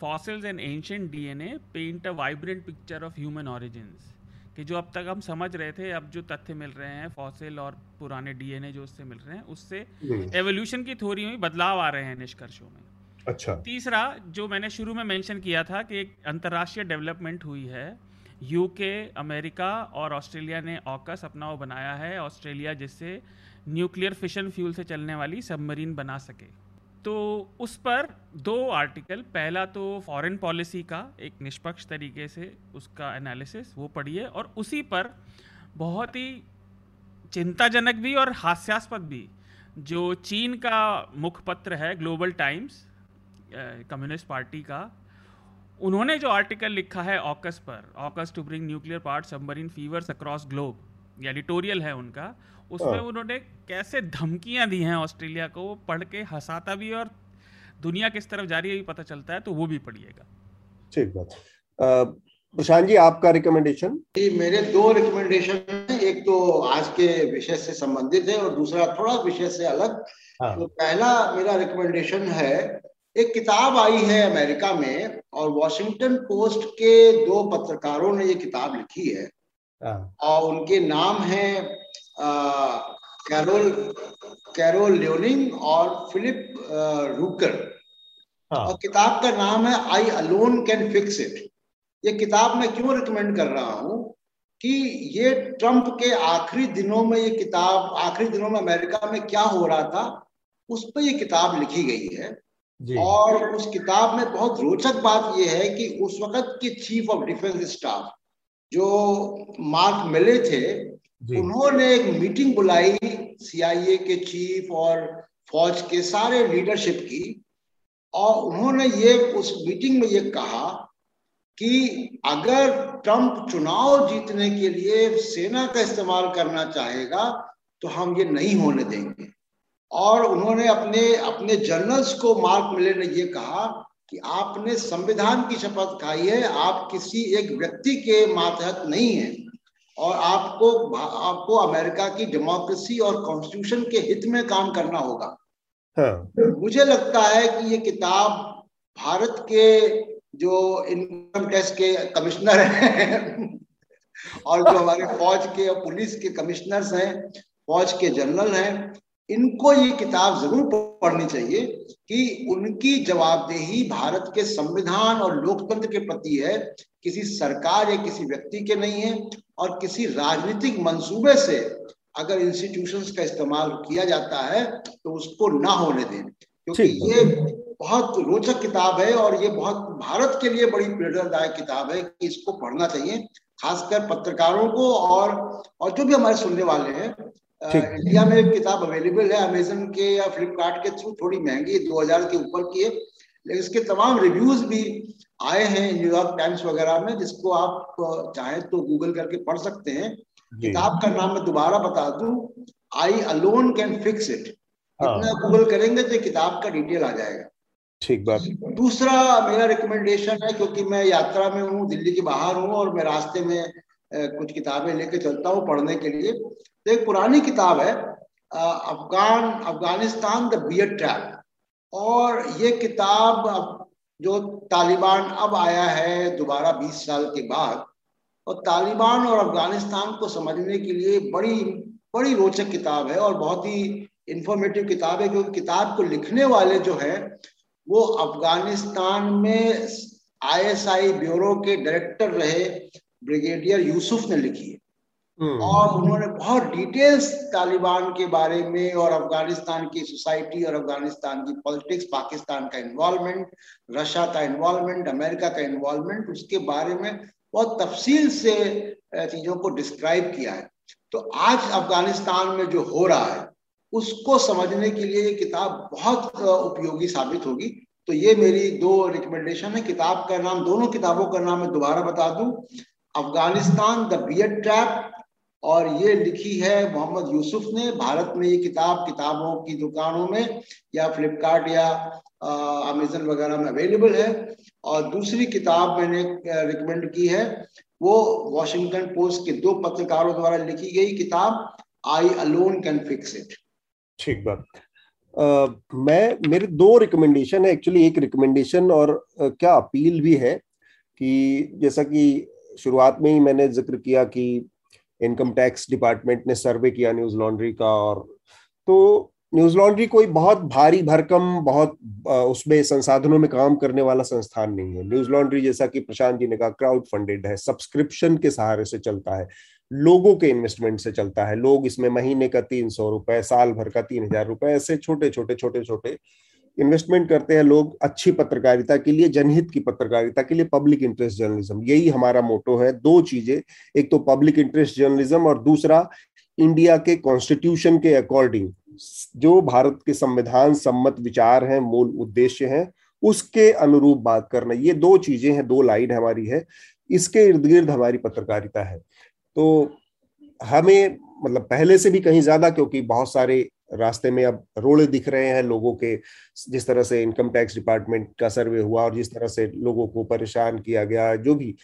fossils and ancient DNA paint a vibrant picture of human origins कि जो अब तक हम समझ रहे थे अब जो तथ्य मिल रहे हैं फॉसिल और पुराने डीएनए जो उससे मिल रहे हैं उससे एवोल्यूशन। की थ्योरी में बदलाव आ रहे हैं निष्कर्षों में अच्छा। तीसरा, जो मैंने शुरू में मेंशन किया था कि एक अंतर्राष्ट्रीय डेवलपमेंट हुई है यूके अमेरिका और ऑस्ट्रेलिया ने ऑकस अपना वो बनाया है, ऑस्ट्रेलिया जिससे न्यूक्लियर फिशन फ्यूल से चलने वाली सबमरीन बना सके। तो उस पर दो आर्टिकल, पहला तो फॉरेन पॉलिसी का, एक निष्पक्ष तरीके से उसका एनालिसिस वो पढ़िए, और उसी पर बहुत ही चिंताजनक भी और हास्यास्पद भी, जो चीन का मुखपत्र है ग्लोबल टाइम्स कम्युनिस्ट पार्टी का उन्होंने जो आर्टिकल लिखा है ऑकस पर AUKUS to bring nuclear part submarine fevers across globe या एडिटोरियल है उनका उसमें हाँ। उन्होंने कैसे धमकियाँ दी हैं ऑस्ट्रेलिया को पढ़ के हंसाता भी और दुनिया किस तरफ़ जा रही है पता चलता है तो वो भी पढ़िएगा ठीक बात प्रशांत जी आपका रिकमेंडेशन मेरे दो रिकमेंडेशन हैं एक तो आज के विषय से संबंधित है और दूसरा थोड़ा विषय से अलग हाँ। तो पहला मेरा रिकमेंडेशन है एक किताब आई है अमेरिका में और वॉशिंगटन पोस्ट के दो पत्रकारों ने ये किताब लिखी है हाँ। और उनके नाम है कैरोल कैरोल लियोनिंग और फिलिप रूकर हाँ. और किताब का नाम है I alone can fix it ये किताब मैं क्यों रिकमेंड कर रहा हूँ कि ये ट्रंप के आखिरी दिनों में ये किताब आखिरी दिनों में अमेरिका में क्या हो रहा था उस पर ये किताब लिखी गई है और उस किताब में बहुत रोचक बात यह है कि उस वक्त के चीफ ऑफ़ डिफेंस स्टाफ जो मार्क मिले थे उन्होंने एक मीटिंग बुलाई सीआईए के चीफ और फौज के सारे लीडरशिप की और उन्होंने ये उस मीटिंग में ये कहा कि अगर ट्रंप चुनाव जीतने के लिए सेना का इस्तेमाल करना चाहेगा तो हम ये नहीं होने देंगे। और उन्होंने अपने अपने जर्नल्स को मार्क मिले ने ये कहा कि आपने संविधान की शपथ खाई है आप किसी एक व्यक्ति के मातहत नहीं है और आपको आपको अमेरिका की डेमोक्रेसी और कॉन्स्टिट्यूशन के हित में काम करना होगा हाँ। मुझे लगता है कि ये किताब भारत के जो इनकम टैक्स के कमिश्नर हैं और जो हमारे फौज के और पुलिस के कमिश्नर्स हैं फौज के जनरल हैं इनको ये किताब ज़रूर पढ़नी चाहिए कि उनकी जवाबदेही भारत के संविधान और लोकतंत्र के प्रति है। किसी सरकार या किसी व्यक्ति के नहीं है और किसी राजनीतिक मंसूबे से अगर इंस्टीट्यूशंस का इस्तेमाल किया जाता है तो उसको ना होने दें। क्योंकि ये बहुत रोचक किताब है और ये बहुत भारत के लिए बड़ी प्रेरणादायक किताब है कि इसको पढ़ना चाहिए खासकर पत्रकारों को और और जो भी हमारे सुनने वाले हैं इंडिया में एक किताब अवेलेबल है अमेजन के या फ्लिपकार्ट के थ्रू थोड़ी महँगी दो हज़ार के ऊपर की है। लेकिन इसके तमाम रिव्यूज़ भी आए हैं न्यूयॉर्क टाइम्स वगैरह में जिसको आप चाहें तो गूगल करके पढ़ सकते हैं। किताब का नाम मैं दोबारा बता दू I alone can fix it इतना गूगल करेंगे तो किताब का डिटेल आ जाएगा। ठीक बात। दूसरा मेरा रिकमेंडेशन है क्योंकि मैं यात्रा में हूँ दिल्ली के बाहर हूँ और मैं रास्ते में कुछ किताबें लेके चलता हूँ पढ़ने के लिए। तो एक पुरानी किताब है Afghan, Afghanistan the bear trap और ये किताब जो तालिबान अब आया है दोबारा 20 साल के बाद, और तालिबान और अफ़गानिस्तान को समझने के लिए बड़ी बड़ी रोचक किताब है और बहुत ही इंफॉर्मेटिव किताब है, क्योंकि किताब को लिखने वाले जो है, वो अफ़गानिस्तान में आईएसआई ब्यूरो के डायरेक्टर रहे ब्रिगेडियर यूसुफ ने लिखी है। और उन्होंने बहुत डिटेल्स तालिबान के बारे में और अफ़गानिस्तान की सोसाइटी और अफ़गानिस्तान की पॉलिटिक्स पाकिस्तान का इन्वॉल्वमेंट रशिया का इन्वॉल्वमेंट अमेरिका का इन्वॉल्वमेंट उसके बारे में बहुत तफसील से चीज़ों को डिस्क्राइब किया है। तो आज अफ़गानिस्तान में जो हो रहा है, उसको समझने के लिए ये किताब बहुत उपयोगी साबित होगी। तो ये मेरी दो रिकमेंडेशन है। किताब का नाम, दोनों किताबों का नाम मैं दोबारा बता दूँ। अफ़गानिस्तान, द बियड ट्रैप और ये लिखी है मोहम्मद यूसुफ ने। भारत में ये किताब किताबों की दुकानों में या फ्लिपकार्ट या अमेजन वगैरह में अवेलेबल है। और दूसरी किताब मैंने रिकमेंड की है वो वॉशिंगटन पोस्ट के दो पत्रकारों द्वारा लिखी गई किताब I alone can fix it ठीक बात। Uh, मैं मेरे दो रिकमेंडेशन है। एक्चुअली एक रिकमेंडेशन और uh, क्या अपील भी है कि जैसा कि शुरुआत में ही मैंने ज़िक्र किया कि इनकम टैक्स डिपार्टमेंट ने सर्वे किया न्यूज़ लॉन्ड्री का और तो न्यूज़ लॉन्ड्री कोई बहुत भारी भरकम, बहुत उसमें संसाधनों में काम करने वाला संस्थान नहीं है। न्यूज़ लॉन्ड्री जैसा कि प्रशांत जी ने कहा क्राउड फंडेड है सब्सक्रिप्शन के सहारे से चलता है, लोगों के इन्वेस्टमेंट से चलता है। लोग इसमें महीने का तीन सौ रुपए, साल भर का तीन हज़ार रुपए, ऐसे छोटे छोटे छोटे छोटे इन्वेस्टमेंट करते हैं लोग अच्छी पत्रकारिता के लिए, जनहित की पत्रकारिता के लिए पब्लिक इंटरेस्ट जर्नलिज्म यही हमारा मोटो है। दो चीज़ें, एक तो पब्लिक इंटरेस्ट जर्नलिज्म और दूसरा इंडिया के कॉन्स्टिट्यूशन के अकॉर्डिंग जो भारत के संविधान सम्मत विचार हैं, मूल उद्देश्य हैं, उसके अनुरूप बात करना। ये दो चीज़ें हैं, दो लाइन हमारी है। इसके इर्द गिर्द हमारी पत्रकारिता है। तो हमें मतलब पहले से भी कहीं ज़्यादा, क्योंकि बहुत सारे रास्ते में अब रोड़े दिख रहे हैं लोगों के, जिस तरह से इनकम टैक्स डिपार्टमेंट का सर्वे हुआ और जिस तरह से लोगों को परेशान किया गया, जो भी।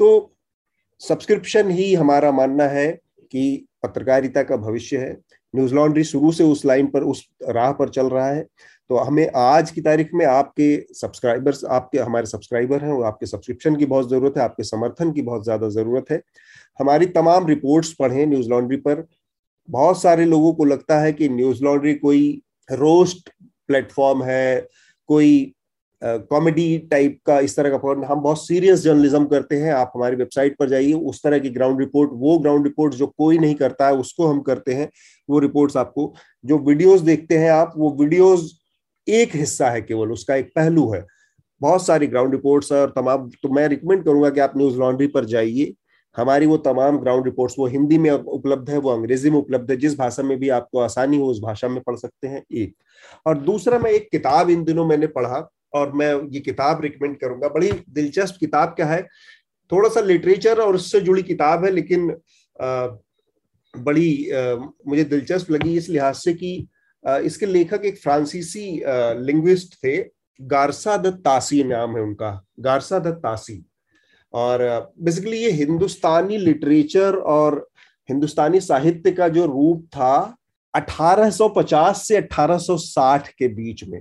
तो सब्सक्रिप्शन ही हमारा मानना है कि पत्रकारिता का भविष्य है। न्यूज़ लॉन्ड्री शुरू से उस लाइन पर, उस राह पर चल रहा है। तो हमें आज की तारीख में आपके सब्सक्राइबर्स आपके, हमारे सब्सक्राइबर हैं वो आपके सब्सक्रिप्शन की बहुत ज़रूरत है, आपके समर्थन की बहुत ज़्यादा ज़रूरत है। हमारी तमाम रिपोर्ट्स पढ़ें न्यूज़ लॉन्ड्री पर। बहुत सारे लोगों को लगता है कि न्यूज़ लॉन्ड्री कोई रोस्ट प्लेटफॉर्म है कोई कॉमेडी uh, टाइप का इस तरह का हम बहुत सीरियस जर्नलिज्म करते हैं आप हमारी वेबसाइट पर जाइए उस तरह की ग्राउंड रिपोर्ट वो ग्राउंड रिपोर्ट जो कोई नहीं करता है उसको हम करते हैं वो रिपोर्ट्स आपको जो वीडियोस देखते हैं आप वो वीडियोस एक हिस्सा है केवल उसका एक पहलू है। बहुत सारी ग्राउंड रिपोर्ट्स है और तमाम तो मैं रिकमेंड करूँगा कि आप न्यूज़ लॉन्ड्री पर जाइए हमारी वो तमाम ग्राउंड रिपोर्ट्स वो हिंदी में उपलब्ध है वो अंग्रेज़ी में उपलब्ध है जिस भाषा में भी आपको आसानी हो उस भाषा में पढ़ सकते हैं एक। और दूसरा मैं एक किताब इन दिनों मैंने पढ़ा और मैं ये किताब रिकमेंड करूँगा। बड़ी दिलचस्प किताब क्या है? थोड़ा सा लिटरेचर और उससे जुड़ी किताब है लेकिन आ, बड़ी आ, मुझे दिलचस्प लगी इस लिहाज से कि इसके लेखक एक फ्रांसीसी लिंग्विस्ट थे गारसा दत्त तासी नाम है उनका गारसा दत्त तासी और बेसिकली ये हिंदुस्तानी लिटरेचर और हिंदुस्तानी साहित्य का जो रूप था 1850 से 1860 के बीच में।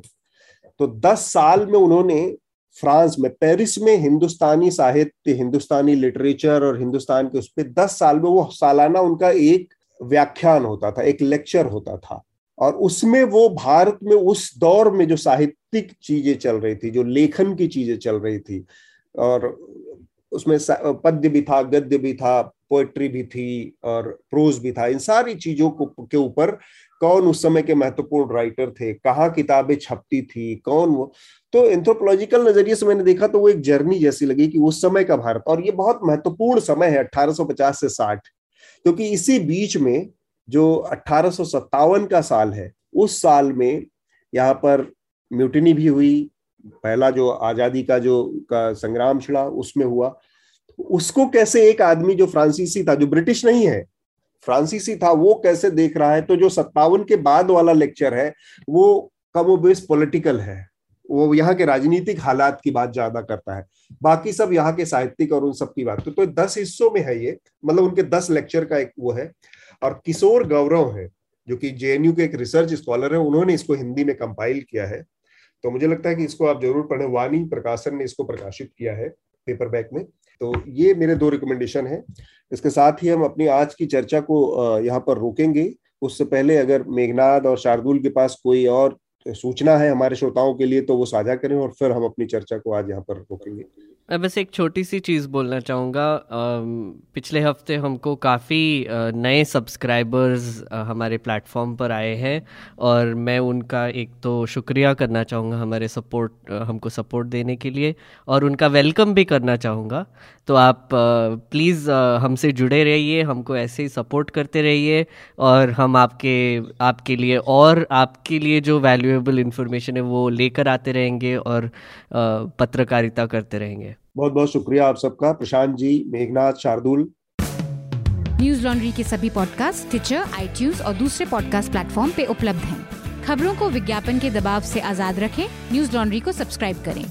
तो 10 साल में उन्होंने फ्रांस में, पेरिस में हिंदुस्तानी साहित्य, हिंदुस्तानी लिटरेचर और हिंदुस्तान के उस पर दस साल में वो सालाना उनका एक व्याख्यान होता था, एक लेक्चर होता था। और उसमें वो भारत में उस दौर में जो साहित्यिक चीज़ें चल रही थी, जो लेखन की चीज़ें चल रही थी, और उसमें पद्य भी था, गद्य भी था पोएट्री भी थी और प्रोज भी था। इन सारी चीज़ों को, के ऊपर कौन उस समय के महत्वपूर्ण राइटर थे? कहाँ किताबें छपती थी? कौन वो? तो एंथ्रोपोलॉजिकल नज़रिए से मैंने देखा तो वो एक जर्नी जैसी लगी कि उस समय का भारत। और ये बहुत महत्वपूर्ण समय है 1850 से 60 क्योंकि इसी बीच में जो अठारह का साल है, उस साल में यहाँ पर म्यूटिनी भी हुई पहला जो आज़ादी का जो का संग्राम छिड़ा उसमें हुआ। उसको कैसे एक आदमी जो फ्रांसीसी था जो ब्रिटिश नहीं है फ्रांसीसी था वो कैसे देख रहा है? तो जो सत्तावन के बाद वाला लेक्चर है वो कमोबेश पॉलिटिकल है। वो यहाँ के राजनीतिक हालात की बात ज़्यादा करता है। बाकी सब यहाँ के साहित्यिक और उन सब की बात। तो, तो दस हिस्सों में है ये मतलब उनके दस लेक्चर का एक वो है। और किशोर गौरव है जो कि जेएनयू के एक रिसर्च स्कॉलर है उन्होंने इसको हिंदी में कंपाइल किया है। तो मुझे लगता है कि इसको आप ज़रूर पढ़ें। वानी प्रकाशन ने इसको प्रकाशित किया है पेपर बैक में। तो ये मेरे दो रिकमेंडेशन है। इसके साथ ही हम अपनी आज की चर्चा को यहाँ पर रोकेंगे। उससे पहले अगर मेघनाथ और शार्दुल के पास कोई और सूचना है हमारे श्रोताओं के लिए तो वो साझा करें और फिर हम अपनी चर्चा को आज यहाँ पर रोकेंगे। मैं बस एक छोटी सी चीज़ बोलना चाहूँगा। पिछले हफ़्ते हमको काफ़ी नए सब्सक्राइबर्स हमारे प्लेटफॉर्म पर आए हैं और मैं उनका एक तो शुक्रिया करना चाहूँगा हमारे सपोर्ट हमको सपोर्ट देने के लिए और उनका वेलकम भी करना चाहूँगा। तो आप प्लीज़ हमसे जुड़े रहिए, हमको ऐसे ही सपोर्ट करते रहिए और हम आपके आपके लिए और आपके लिए जो वैल्यूएबल इन्फॉर्मेशन है वो लेकर आते रहेंगे और पत्रकारिता करते रहेंगे। बहुत बहुत शुक्रिया आप सबका। प्रशांत जी, मेघनाथ, शार्दुल। न्यूज़ लॉन्ड्री के सभी पॉडकास्ट ट्विटर आई और दूसरे पॉडकास्ट प्लेटफॉर्म पे उपलब्ध हैं। खबरों को विज्ञापन के दबाव से आज़ाद रखें। न्यूज़ लॉन्ड्री को सब्सक्राइब करें।